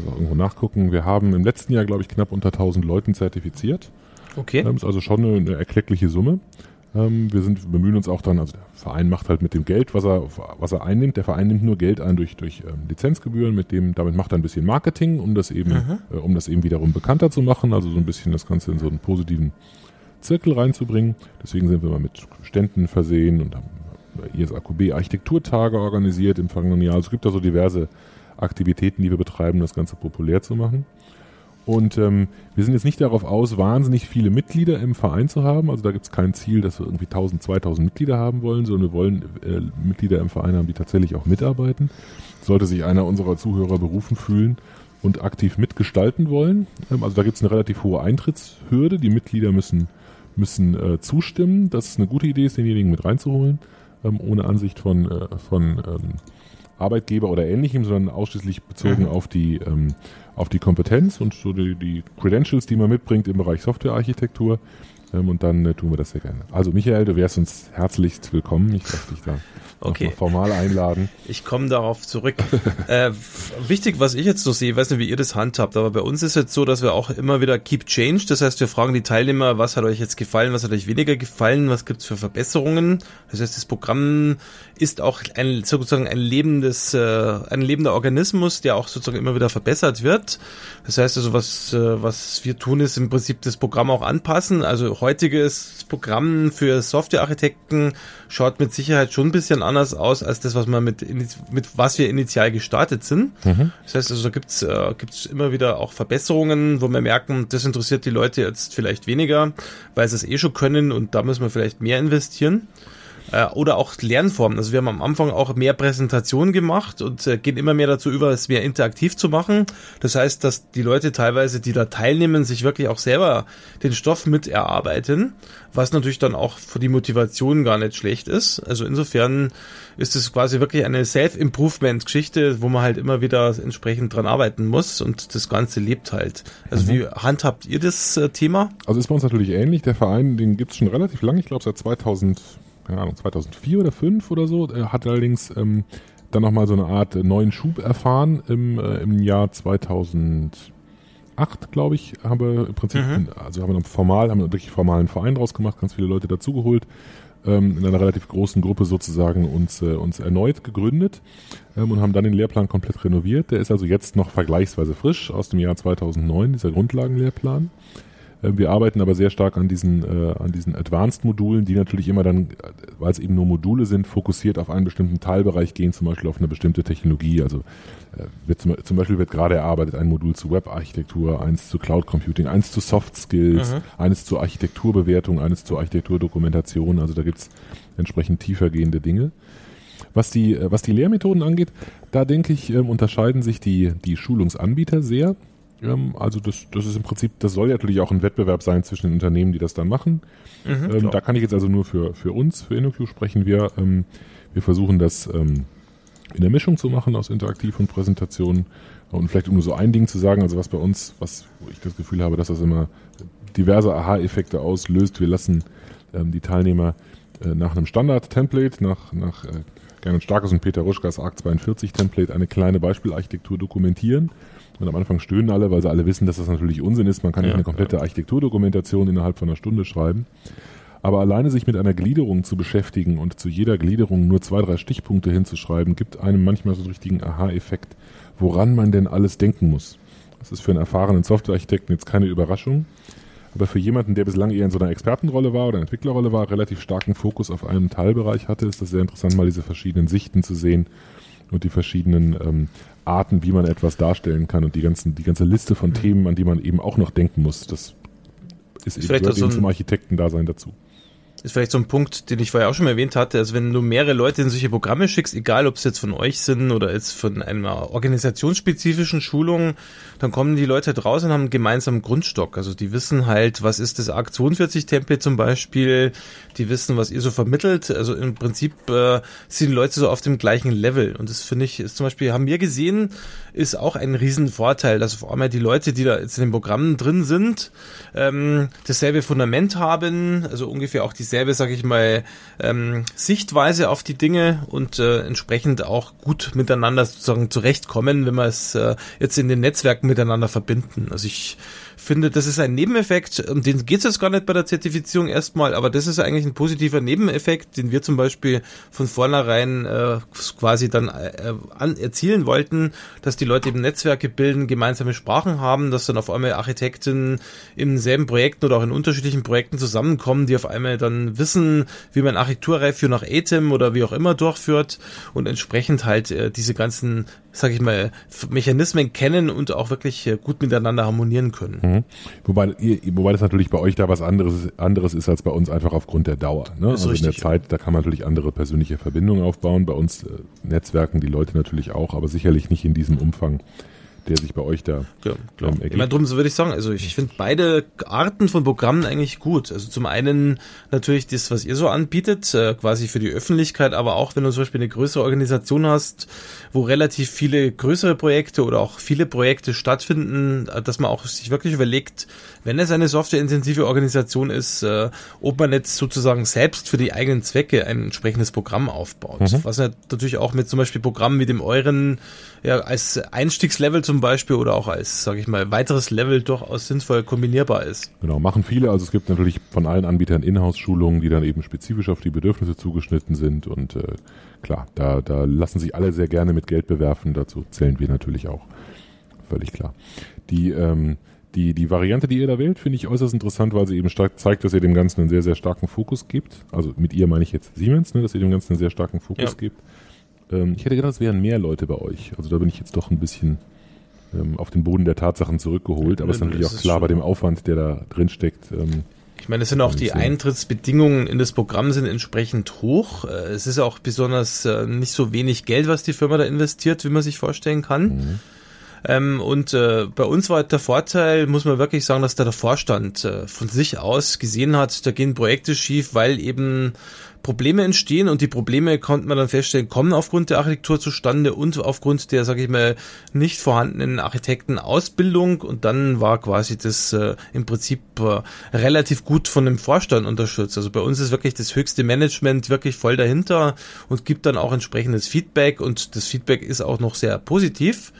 das auch irgendwo nachgucken, wir haben im letzten Jahr, glaube ich, knapp unter 1000 Leuten zertifiziert. Okay. Das ist also schon eine, eine erkleckliche Summe. Ähm, wir sind, bemühen uns auch dann, also der Verein macht halt mit dem Geld, was er, was er einnimmt. Der Verein nimmt nur Geld ein durch, durch ähm, Lizenzgebühren, mit dem, damit macht er ein bisschen Marketing, um das eben, äh, um das eben wiederum bekannter zu machen, also so ein bisschen das Ganze in so einen positiven Zirkel reinzubringen. Deswegen sind wir mal mit Ständen versehen und haben ISAQB Architekturtage organisiert im vergangenen Jahr. Also es gibt da so diverse Aktivitäten, die wir betreiben, das Ganze populär zu machen. Und ähm, wir sind jetzt nicht darauf aus, wahnsinnig viele Mitglieder im Verein zu haben. Also da gibt es kein Ziel, dass wir irgendwie 1000, 2000 Mitglieder haben wollen, sondern wir wollen äh, Mitglieder im Verein haben, die tatsächlich auch mitarbeiten. Sollte sich einer unserer Zuhörer berufen fühlen und aktiv mitgestalten wollen. Ähm, also da gibt es eine relativ hohe Eintrittshürde. Die Mitglieder müssen, müssen äh, zustimmen, dass es eine gute Idee ist, denjenigen mit reinzuholen, ähm, ohne Ansicht von, äh, von ähm, Arbeitgeber oder ähnlichem, sondern ausschließlich bezogen mhm. auf die ähm, auf die Kompetenz und so die, die Credentials, die man mitbringt im Bereich Softwarearchitektur. Und dann äh, tun wir das sehr gerne. Also Michael, du wärst uns herzlichst willkommen. Ich darf dich da okay. formal einladen. <laughs> Ich komme darauf zurück. äh, wichtig, was ich jetzt so sehe, ich weiß nicht, wie ihr das handhabt, aber bei uns ist jetzt so, dass wir auch immer wieder keep change. Das heißt, wir fragen die Teilnehmer, was hat euch jetzt gefallen, was hat euch weniger gefallen, was gibt's für Verbesserungen. Das heißt, das Programm ist auch ein sozusagen ein lebendes, äh, ein lebender Organismus, der auch sozusagen immer wieder verbessert wird. Das heißt also, was, äh, was wir tun, ist im Prinzip das Programm auch anpassen. Also heutiges Programm für Softwarearchitekten schaut mit Sicherheit schon ein bisschen anders aus als das, was man mit, mit was wir initial gestartet sind. Mhm. Das heißt also, da gibt's äh, gibt's immer wieder auch Verbesserungen, wo wir merken, das interessiert die Leute jetzt vielleicht weniger, weil sie es eh schon können und da müssen wir vielleicht mehr investieren. Äh, oder auch Lernformen. Also wir haben am Anfang auch mehr Präsentationen gemacht und äh, gehen immer mehr dazu über, es mehr interaktiv zu machen. Das heißt, dass die Leute teilweise, die da teilnehmen, sich wirklich auch selber den Stoff mit erarbeiten, was natürlich dann auch für die Motivation gar nicht schlecht ist. Also insofern ist es quasi wirklich eine Self-Improvement-Geschichte, wo man halt immer wieder entsprechend dran arbeiten muss und das Ganze lebt halt. Also mhm. wie handhabt ihr das äh, Thema? Also ist bei uns natürlich ähnlich. Der Verein, den gibt es schon relativ lange, ich glaube seit 2000 keine Ahnung, 2004 oder 2005 oder so. Er hat allerdings ähm, dann nochmal so eine Art neuen Schub erfahren im, äh, im Jahr 2008, glaube ich, haben wir im Prinzip, mhm. also haben wir formal, haben wir wirklich formalen Verein draus gemacht, ganz viele Leute dazugeholt, ähm, in einer relativ großen Gruppe sozusagen uns, äh, uns erneut gegründet ähm, und haben dann den Lehrplan komplett renoviert. Der ist also jetzt noch vergleichsweise frisch aus dem Jahr 2009, dieser Grundlagenlehrplan. Äh, wir arbeiten aber sehr stark an diesen, äh, an diesen Advanced-Modulen, die natürlich immer dann, weil es eben nur Module sind, fokussiert auf einen bestimmten Teilbereich gehen, zum Beispiel auf eine bestimmte Technologie. Also äh, wird zum, zum Beispiel wird gerade erarbeitet ein Modul zu Web-Architektur, eins zu Cloud Computing, eins zu Soft Skills, mhm. eines zur Architekturbewertung, eines zur Architekturdokumentation. Also da gibt's entsprechend tiefergehende Dinge. Was die, äh, was die Lehrmethoden angeht, da denke ich, ähm, unterscheiden sich die, die Schulungsanbieter sehr. Ähm, also das, das ist im Prinzip, das soll ja natürlich auch ein Wettbewerb sein zwischen den Unternehmen, die das dann machen. Mhm, ähm, da kann ich jetzt also nur für, für uns, für InnoQ sprechen wir. Ähm, wir versuchen das ähm, in der Mischung zu machen aus Interaktiv und Präsentation. Und vielleicht um nur so ein Ding zu sagen, also was bei uns, was wo ich das Gefühl habe, dass das immer diverse Aha-Effekte auslöst. Wir lassen ähm, die Teilnehmer äh, nach einem Standard-Template, nach, nach äh, Gernot Starkes und Peter Ruschkas ARC 42 Template eine kleine Beispielarchitektur dokumentieren und am Anfang stöhnen alle, weil sie alle wissen, dass das natürlich Unsinn ist. Man kann nicht eine komplette ja. Architekturdokumentation innerhalb von einer Stunde schreiben. Aber alleine sich mit einer Gliederung zu beschäftigen und zu jeder Gliederung nur zwei, drei Stichpunkte hinzuschreiben, gibt einem manchmal so einen richtigen Aha-Effekt, woran man denn alles denken muss. Das ist für einen erfahrenen Softwarearchitekten jetzt keine Überraschung. Aber für jemanden, der bislang eher in so einer Expertenrolle war oder Entwicklerrolle war, relativ starken Fokus auf einem Teilbereich hatte, ist das sehr interessant, mal diese verschiedenen Sichten zu sehen und die verschiedenen ähm, Arten, wie man etwas darstellen kann und die, ganzen, die ganze Liste von mhm. Themen, an die man eben auch noch denken muss. Das ist, ist eben, so zum Architektendasein dazu ist vielleicht so ein Punkt, den ich vorher auch schon mal erwähnt hatte. Also wenn du mehrere Leute in solche Programme schickst, egal ob es jetzt von euch sind oder jetzt von einer organisationsspezifischen Schulung, dann kommen die Leute draußen und haben einen gemeinsamen Grundstock. Also die wissen halt, was ist das ARC 42 Template zum Beispiel, die wissen, was ihr so vermittelt. Also im Prinzip äh, sind die Leute so auf dem gleichen Level. Und das finde ich, ist zum Beispiel, haben wir gesehen, ist auch ein Riesenvorteil, dass vor allem die Leute, die da jetzt in den Programmen drin sind, ähm, dasselbe Fundament haben, also ungefähr auch dieselbe, sag ich mal, ähm, Sichtweise auf die Dinge und äh, entsprechend auch gut miteinander sozusagen zurechtkommen, wenn wir es äh, jetzt in den Netzwerken miteinander verbinden. Also ich finde, das ist ein Nebeneffekt, um den geht es jetzt gar nicht bei der Zertifizierung erstmal, aber das ist eigentlich ein positiver Nebeneffekt, den wir zum Beispiel von vornherein äh, quasi dann äh, an, erzielen wollten, dass die Leute eben Netzwerke bilden, gemeinsame Sprachen haben, dass dann auf einmal Architekten in selben Projekten oder auch in unterschiedlichen Projekten zusammenkommen, die auf einmal dann wissen, wie man Architekturreife nach ATEM oder wie auch immer durchführt und entsprechend halt äh, diese ganzen sag ich mal, Mechanismen kennen und auch wirklich äh, gut miteinander harmonieren können. Mhm. Wobei, wobei das natürlich bei euch da was anderes, anderes ist als bei uns einfach aufgrund der Dauer. Ne? Also richtig, in der Zeit, da kann man natürlich andere persönliche Verbindungen aufbauen. Bei uns äh, Netzwerken die Leute natürlich auch, aber sicherlich nicht in diesem Umfang der sich bei euch da ja, klar. Ähm, ergibt. Immer drum so würde ich sagen, also ich finde beide Arten von Programmen eigentlich gut. Also zum einen natürlich das, was ihr so anbietet, äh, quasi für die Öffentlichkeit, aber auch wenn du zum Beispiel eine größere Organisation hast, wo relativ viele größere Projekte oder auch viele Projekte stattfinden, äh, dass man auch sich wirklich überlegt, wenn es eine softwareintensive Organisation ist, äh, ob man jetzt sozusagen selbst für die eigenen Zwecke ein entsprechendes Programm aufbaut. Mhm. Was natürlich auch mit zum Beispiel Programmen wie dem euren ja, als Einstiegslevel zum Beispiel oder auch als, sage ich mal, weiteres Level durchaus sinnvoll kombinierbar ist. Genau, machen viele. Also es gibt natürlich von allen Anbietern Inhouse-Schulungen, die dann eben spezifisch auf die Bedürfnisse zugeschnitten sind und äh, klar, da, da lassen sich alle sehr gerne mit Geld bewerfen. Dazu zählen wir natürlich auch. Völlig klar. Die ähm, die, die Variante, die ihr da wählt, finde ich äußerst interessant, weil sie eben stark zeigt, dass ihr dem Ganzen einen sehr, sehr starken Fokus gibt. Also mit ihr meine ich jetzt Siemens, ne, dass ihr dem Ganzen einen sehr starken Fokus ja. gibt. Ähm, ich hätte gedacht, es wären mehr Leute bei euch. Also da bin ich jetzt doch ein bisschen ähm, auf den Boden der Tatsachen zurückgeholt. Aber es ist natürlich auch klar bei dem Aufwand, der da drin steckt. Ähm, Ich meine, es sind auch die Eintrittsbedingungen in das Programm sind entsprechend hoch. Äh, es ist auch besonders äh, nicht so wenig Geld, was die Firma da investiert, wie man sich vorstellen kann. Mhm. Ähm, und äh, bei uns war der Vorteil, muss man wirklich sagen, dass da der Vorstand äh, von sich aus gesehen hat, da gehen Projekte schief, weil eben Probleme entstehen und die Probleme konnte man dann feststellen, kommen aufgrund der Architektur zustande und aufgrund der, sage ich mal, nicht vorhandenen Architektenausbildung und dann war quasi das äh, im Prinzip äh, relativ gut von dem Vorstand unterstützt. Also bei uns ist wirklich das höchste Management wirklich voll dahinter und gibt dann auch entsprechendes Feedback und das Feedback ist auch noch sehr positiv.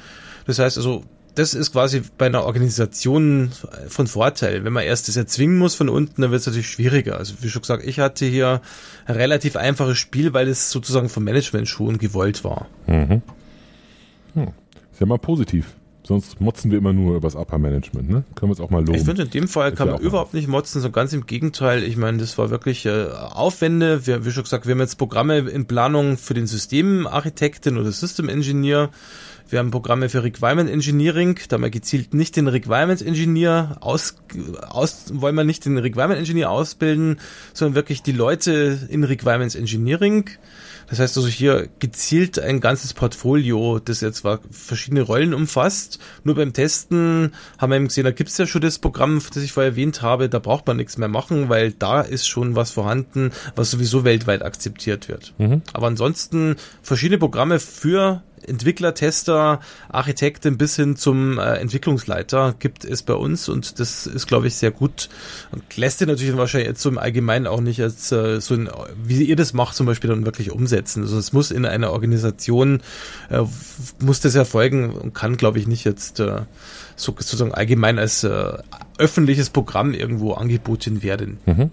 Das heißt also, das ist quasi bei einer Organisation von Vorteil. Wenn man erst das erzwingen muss von unten, dann wird es natürlich schwieriger. Also wie schon gesagt, ich hatte hier ein relativ einfaches Spiel, weil es sozusagen vom Management schon gewollt war. Mhm. Hm. Ist ja mal positiv. Sonst motzen wir immer nur über das Upper Management, ne? Können wir es auch mal loben. Ich finde, in dem Fall kann man überhaupt nicht motzen, so ganz im Gegenteil. Ich meine, das war wirklich äh, Aufwände. Wir, wie schon gesagt, wir haben jetzt Programme in Planung für den Systemarchitekten oder System Engineer. Wir haben Programme für Requirement Engineering, da haben wir gezielt nicht den Requirements Engineer aus, aus, wollen wir nicht den Requirement Engineer ausbilden, sondern wirklich die Leute in Requirements Engineering. Das heißt also hier gezielt ein ganzes Portfolio, das jetzt zwar verschiedene Rollen umfasst. Nur beim Testen haben wir eben gesehen, da gibt es ja schon das Programm, das ich vorher erwähnt habe, da braucht man nichts mehr machen, weil da ist schon was vorhanden, was sowieso weltweit akzeptiert wird. Mhm. Aber ansonsten verschiedene Programme für Entwickler, Tester, Architekten bis hin zum äh, Entwicklungsleiter gibt es bei uns und das ist, glaube ich, sehr gut und lässt sich natürlich wahrscheinlich jetzt so im Allgemeinen auch nicht als äh, so ein, wie ihr das macht, zum Beispiel dann wirklich umsetzen. Also es muss in einer Organisation, äh, muss das erfolgen und kann, glaube ich, nicht jetzt äh, so, sozusagen allgemein als äh, öffentliches Programm irgendwo angeboten werden. Mhm.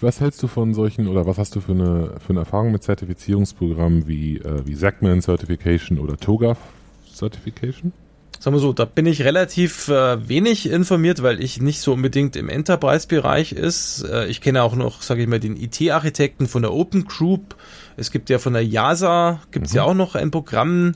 Was hältst du von solchen oder was hast du für eine, für eine Erfahrung mit Zertifizierungsprogrammen wie, äh, wie Zachman Certification oder TOGAF Certification? Sagen wir so, da bin ich relativ äh, wenig informiert, weil ich nicht so unbedingt im Enterprise-Bereich ist. Äh, ich kenne auch noch, sage ich mal, den IT-Architekten von der Open Group. Es gibt ja von der JASA, gibt es mhm. ja auch noch ein Programm.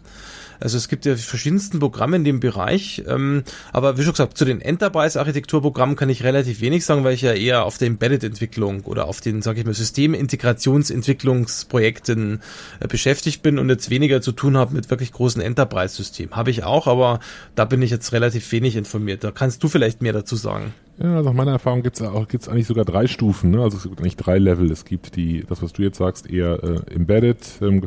Also es gibt ja verschiedensten Programme in dem Bereich. Ähm, aber wie schon gesagt, zu den Enterprise-Architekturprogrammen kann ich relativ wenig sagen, weil ich ja eher auf der Embedded-Entwicklung oder auf den, sage ich mal, Systemintegrationsentwicklungsprojekten äh, beschäftigt bin und jetzt weniger zu tun habe mit wirklich großen Enterprise-Systemen. Habe ich auch, aber da bin ich jetzt relativ wenig informiert. Da kannst du vielleicht mehr dazu sagen. Ja, also nach meiner Erfahrung gibt es gibt's eigentlich sogar drei Stufen. Ne? Also es gibt eigentlich drei Level. Es gibt die, das was du jetzt sagst, eher äh, embedded, ähm,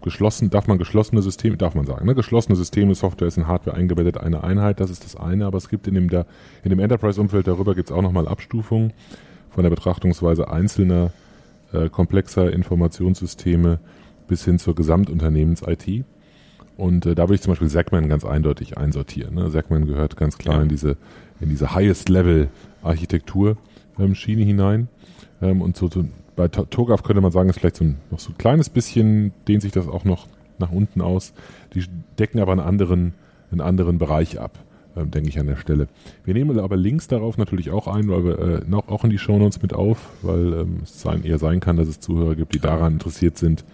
geschlossen, darf man geschlossene Systeme, darf man sagen, ne? geschlossene Systeme, Software ist in Hardware eingebettet, eine Einheit, das ist das eine, aber es gibt in dem, dem Enterprise-Umfeld darüber gibt es auch nochmal Abstufungen von der Betrachtungsweise einzelner äh, komplexer Informationssysteme bis hin zur Gesamtunternehmens-IT. Und äh, da würde ich zum Beispiel Segment ganz eindeutig einsortieren. Ne? Gehört ganz klar ja. in diese in diese Highest Level Architektur ähm, hinein. Ähm, und so, so bei TOGAF könnte man sagen, ist vielleicht so ein, noch so ein kleines bisschen, dehnt sich das auch noch nach unten aus. Die decken aber einen anderen, einen anderen Bereich ab, ähm, denke ich an der Stelle. Wir nehmen aber Links darauf natürlich auch ein, weil wir äh, noch, auch in die Shownotes mit auf, weil ähm, es sein, eher sein kann, dass es Zuhörer gibt, die daran interessiert sind,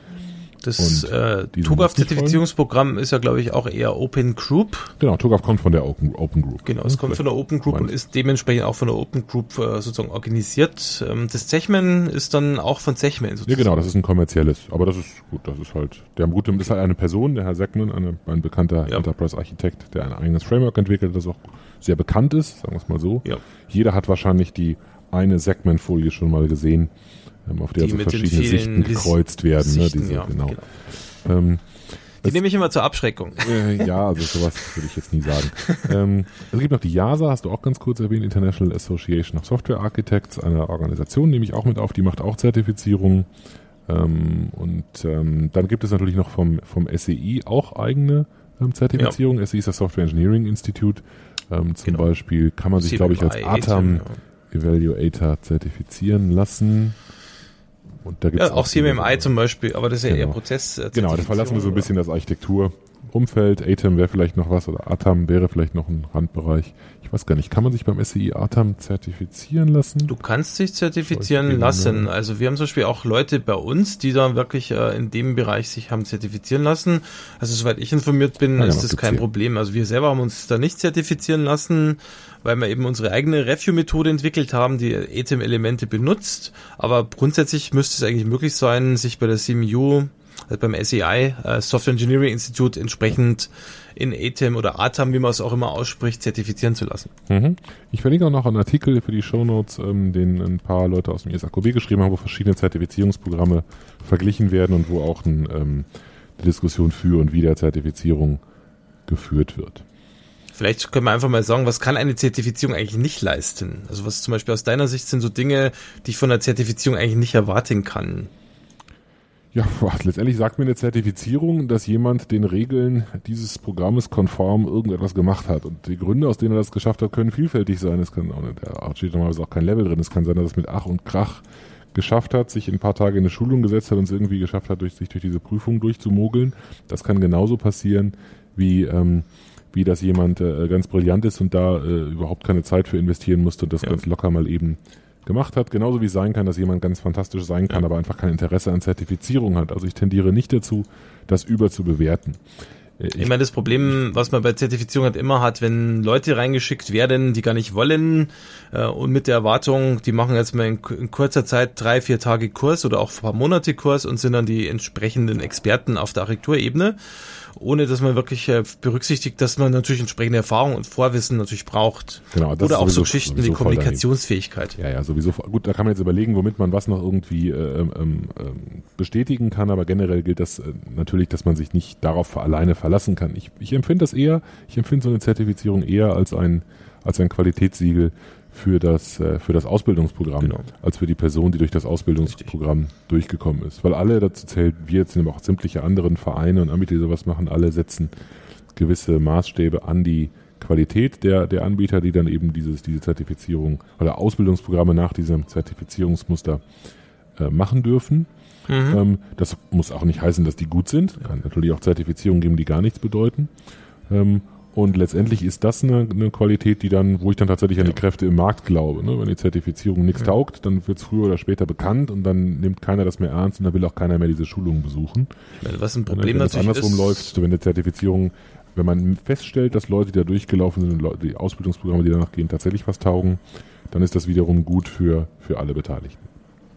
das äh, TUGAF-Zertifizierungsprogramm ist ja, glaube ich, auch eher Open Group. Genau, TUGAF kommt von der Open, Open Group. Genau, es kommt von der Open Group und ist dementsprechend auch von der Open Group äh, sozusagen organisiert. Ähm, das Zechman ist dann auch von Zechman sozusagen. Ja, genau, das ist ein kommerzielles. Aber das ist gut, das ist halt, der gute, ist halt eine Person, der Herr Zechman, eine, ein bekannter ja. Enterprise-Architekt, der ein eigenes Framework entwickelt, das auch sehr bekannt ist, sagen wir es mal so. Ja. Jeder hat wahrscheinlich die eine Segment-Folie schon mal gesehen auf der die also verschiedene Sichten gekreuzt werden. Ne, Sichten, ne, diese, ja, genau. genau. Ähm, die nehme ich immer zur Abschreckung. <laughs> Äh, ja, also sowas würde ich jetzt nie sagen. ähm, es gibt noch die JASA, hast du auch ganz kurz erwähnt, International Association of Software Architects, eine Organisation, nehme ich auch mit auf, die macht auch Zertifizierungen. Ähm, und ähm, dann gibt es natürlich noch vom, vom SEI auch eigene ähm, Zertifizierung. Ja. SEI ist das Software Engineering Institute. Ähm, zum genau. Beispiel kann man sich, glaube ich, als ATAM Evaluator zertifizieren lassen. Und da gibt's ja, auch, auch CMMI zum Beispiel, aber das ist ja genau. eher Prozess. Genau, da verlassen wir so ein bisschen das Architektur Umfeld. ATEM wäre vielleicht noch was oder ATAM wäre vielleicht noch ein Randbereich. Ich weiß gar nicht, kann man sich beim SEI ATAM zertifizieren lassen? Du kannst dich zertifizieren lassen. Also wir haben zum Beispiel auch Leute bei uns, die da wirklich äh, in dem Bereich sich haben zertifizieren lassen. Also soweit ich informiert bin, ah, ist das kein Problem. Also wir selber haben uns da nicht zertifizieren lassen, weil wir eben unsere eigene Review-Methode entwickelt haben, die ATEM-Elemente benutzt. Aber grundsätzlich müsste es eigentlich möglich sein, sich bei der CMU beim SEI, äh, Software Engineering Institute, entsprechend in ATEM oder ATAM, wie man es auch immer ausspricht, zertifizieren zu lassen. Mhm. Ich verlinke auch noch einen Artikel für die Shownotes, ähm, den ein paar Leute aus dem ISAKB geschrieben haben, wo verschiedene Zertifizierungsprogramme verglichen werden und wo auch ein, ähm, die Diskussion für und wider Zertifizierung geführt wird. Vielleicht können wir einfach mal sagen, was kann eine Zertifizierung eigentlich nicht leisten? Also was zum Beispiel aus deiner Sicht sind so Dinge, die ich von der Zertifizierung eigentlich nicht erwarten kann? Ja, <laughs> letztendlich sagt mir eine Zertifizierung, dass jemand den Regeln dieses Programmes konform irgendetwas gemacht hat. Und die Gründe, aus denen er das geschafft hat, können vielfältig sein. Es kann auch, da steht normalerweise auch kein Level drin. Es kann sein, dass es mit Ach und Krach geschafft hat, sich in ein paar Tage in eine Schulung gesetzt hat und es irgendwie geschafft hat, durch, sich durch diese Prüfung durchzumogeln. Das kann genauso passieren, wie, ähm, wie dass jemand äh, ganz brillant ist und da äh, überhaupt keine Zeit für investieren musste und das ja. ganz locker mal eben gemacht hat. Genauso wie es sein kann, dass jemand ganz fantastisch sein kann, aber einfach kein Interesse an Zertifizierung hat. Also ich tendiere nicht dazu, das überzubewerten. Ich, ich meine, das Problem, was man bei Zertifizierung halt immer hat, wenn Leute reingeschickt werden, die gar nicht wollen äh, und mit der Erwartung, die machen jetzt mal in, in, kurzer Zeit drei, vier Tage Kurs oder auch ein paar Monate Kurs und sind dann die entsprechenden Experten auf der Architekturebene ohne dass man wirklich äh, berücksichtigt, dass man natürlich entsprechende Erfahrung und Vorwissen natürlich braucht. Genau, das Oder auch sowieso, so Geschichten wie Kommunikationsfähigkeit. Ja, ja, sowieso. Gut, da kann man jetzt überlegen, womit man was noch irgendwie äh, ähm, ähm, bestätigen kann, aber generell gilt das äh, natürlich, dass man sich nicht darauf alleine verlassen kann. Ich, ich empfinde das eher, ich empfinde so eine Zertifizierung eher als ein, als ein Qualitätssiegel für das, äh, für das Ausbildungsprogramm, genau. als für die Person, die durch das Ausbildungsprogramm Richtig. durchgekommen ist. Weil alle, dazu zählt wir jetzt, aber auch sämtliche anderen Vereine und Anbieter, die sowas machen, alle setzen gewisse Maßstäbe an die Qualität der, der Anbieter, die dann eben dieses, diese Zertifizierung oder Ausbildungsprogramme nach diesem Zertifizierungsmuster äh, machen dürfen. Mhm. Ähm, das muss auch nicht heißen, dass die gut sind. Kann natürlich auch Zertifizierungen geben, die gar nichts bedeuten. Ähm, und letztendlich ist das eine, eine Qualität, die dann, wo ich dann tatsächlich an die Kräfte im Markt glaube. Ne? Wenn die Zertifizierung nichts ja. taugt, dann wird es früher oder später bekannt und dann nimmt keiner das mehr ernst und dann will auch keiner mehr diese Schulungen besuchen. Meine, was ein Problem wenn es andersrum ist, läuft, wenn eine Zertifizierung, wenn man feststellt, dass Leute, die da durchgelaufen sind, die Ausbildungsprogramme, die danach gehen, tatsächlich was taugen, dann ist das wiederum gut für, für alle Beteiligten.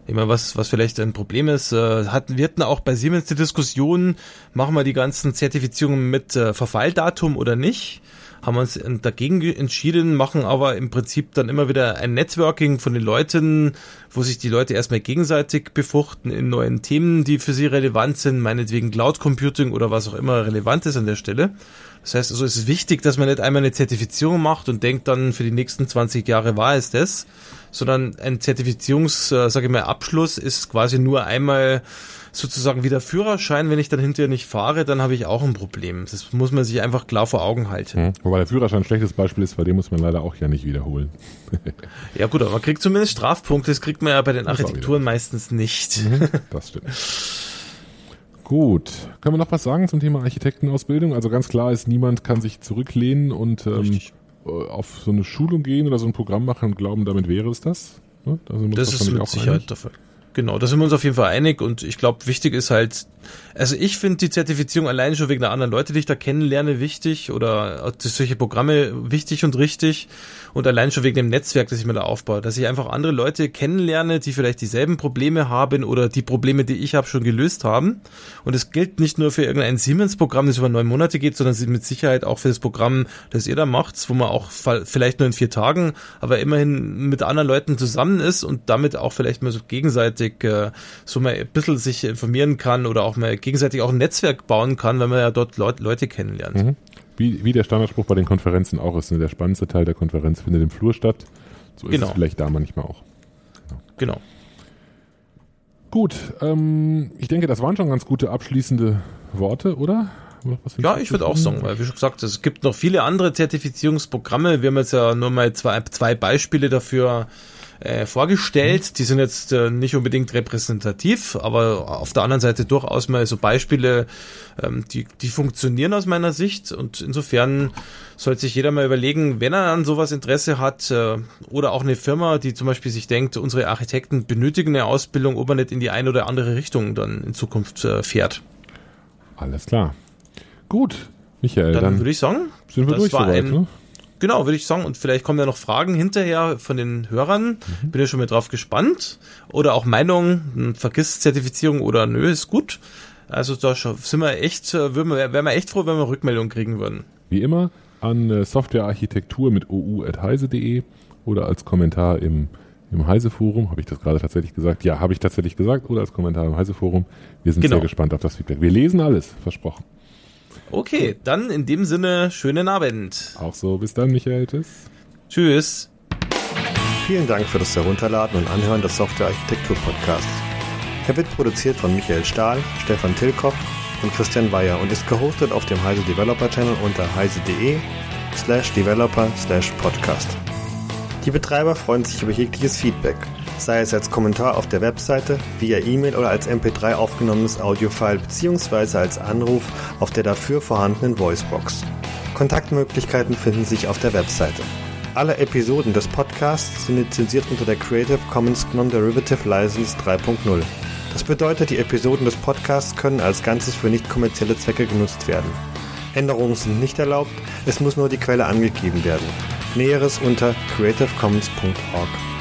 Ich meine, was, was vielleicht ein Problem ist, äh, hatten, wir hatten auch bei Siemens die Diskussion, machen wir die ganzen Zertifizierungen mit äh, Verfalldatum oder nicht? Haben wir uns dagegen entschieden, machen aber im Prinzip dann immer wieder ein Networking von den Leuten, wo sich die Leute erstmal gegenseitig befruchten in neuen Themen, die für sie relevant sind, meinetwegen Cloud Computing oder was auch immer relevant ist an der Stelle. Das heißt also, es ist wichtig, dass man nicht einmal eine Zertifizierung macht und denkt dann, für die nächsten 20 Jahre war es das, sondern ein Zertifizierungs, äh, sage ich mal, Abschluss ist quasi nur einmal sozusagen wie der Führerschein, wenn ich dann hinterher nicht fahre, dann habe ich auch ein Problem. Das muss man sich einfach klar vor Augen halten. Mhm. Wobei der Führerschein ein schlechtes Beispiel ist, weil den muss man leider auch ja nicht wiederholen. <laughs> ja gut, aber man kriegt zumindest Strafpunkte, das kriegt man ja bei den Architekturen meistens nicht. Mhm, das stimmt. Gut. Können wir noch was sagen zum Thema Architektenausbildung? Also ganz klar ist, niemand kann sich zurücklehnen und ähm, auf so eine Schulung gehen oder so ein Programm machen und glauben, damit wäre es das. Ne? Also das ist mit Sicherheit der Fall. Genau, da sind wir uns auf jeden Fall einig und ich glaube, wichtig ist halt, also ich finde die Zertifizierung allein schon wegen der anderen Leute, die ich da kennenlerne, wichtig oder solche Programme wichtig und richtig und allein schon wegen dem Netzwerk, das ich mir da aufbaue, dass ich einfach andere Leute kennenlerne, die vielleicht dieselben Probleme haben oder die Probleme, die ich habe, schon gelöst haben. Und es gilt nicht nur für irgendein Siemens-Programm, das über neun Monate geht, sondern mit Sicherheit auch für das Programm, das ihr da macht, wo man auch vielleicht nur in vier Tagen, aber immerhin mit anderen Leuten zusammen ist und damit auch vielleicht mal so gegenseitig äh, so mal ein bisschen sich informieren kann oder auch mal gegenseitig auch ein Netzwerk bauen kann, wenn man ja dort Leut Leute kennenlernt. Mhm. Wie, wie der Standardspruch bei den Konferenzen auch ist, ne? der spannendste Teil der Konferenz findet im Flur statt. So ist genau. es vielleicht da manchmal auch. Genau. genau. Gut, ähm, ich denke, das waren schon ganz gute abschließende Worte, oder? ja, ich würde auch sagen, weil wie schon gesagt, es gibt noch viele andere Zertifizierungsprogramme. Wir haben jetzt ja nur mal zwei, zwei Beispiele dafür äh, vorgestellt. Mhm. Die sind jetzt äh, nicht unbedingt repräsentativ, aber auf der anderen Seite durchaus mal so Beispiele, ähm, die, die funktionieren aus meiner Sicht. Und insofern sollte sich jeder mal überlegen, wenn er an sowas Interesse hat äh, oder auch eine Firma, die zum Beispiel sich denkt, unsere Architekten benötigen eine Ausbildung, ob er nicht in die eine oder andere Richtung dann in Zukunft äh, fährt. Alles klar. Gut, Michael, dann, dann würde ich sagen, sind wir durch soweit, ne? Genau, würde ich sagen. Und vielleicht kommen ja noch Fragen hinterher von den Hörern. Mhm. Bin ja schon mal drauf gespannt. Oder auch Meinungen, hm, vergiss Zertifizierung oder nö, ist gut. Also da sind wir echt, äh, wären wir echt froh, wenn wir Rückmeldungen kriegen würden. Wie immer an äh, Softwarearchitektur mit ou.heise.de oder als Kommentar im, im Heise-Forum. Habe ich das gerade tatsächlich gesagt? Ja, habe ich tatsächlich gesagt. Oder als Kommentar im Heise-Forum. Wir sind genau. sehr gespannt auf das Feedback. Wir lesen alles, versprochen. Okay, dann in dem Sinne, schönen Abend. Auch so, bis dann, Michael. Tschüss. Tschüss. Vielen Dank für das Herunterladen und Anhören des Software Architektur Podcasts. Er wird produziert von Michael Stahl, Stefan Tilkoff und Christian Weyer und ist gehostet auf dem Heise Developer Channel unter heise.de slash developer slash podcast. Die Betreiber freuen sich über jegliches Feedback sei es als Kommentar auf der Webseite, via E-Mail oder als MP3 aufgenommenes Audiofile bzw. als Anruf auf der dafür vorhandenen Voicebox. Kontaktmöglichkeiten finden sich auf der Webseite. Alle Episoden des Podcasts sind lizenziert unter der Creative Commons Non-Derivative License 3.0. Das bedeutet, die Episoden des Podcasts können als Ganzes für nicht kommerzielle Zwecke genutzt werden. Änderungen sind nicht erlaubt, es muss nur die Quelle angegeben werden. Näheres unter creativecommons.org.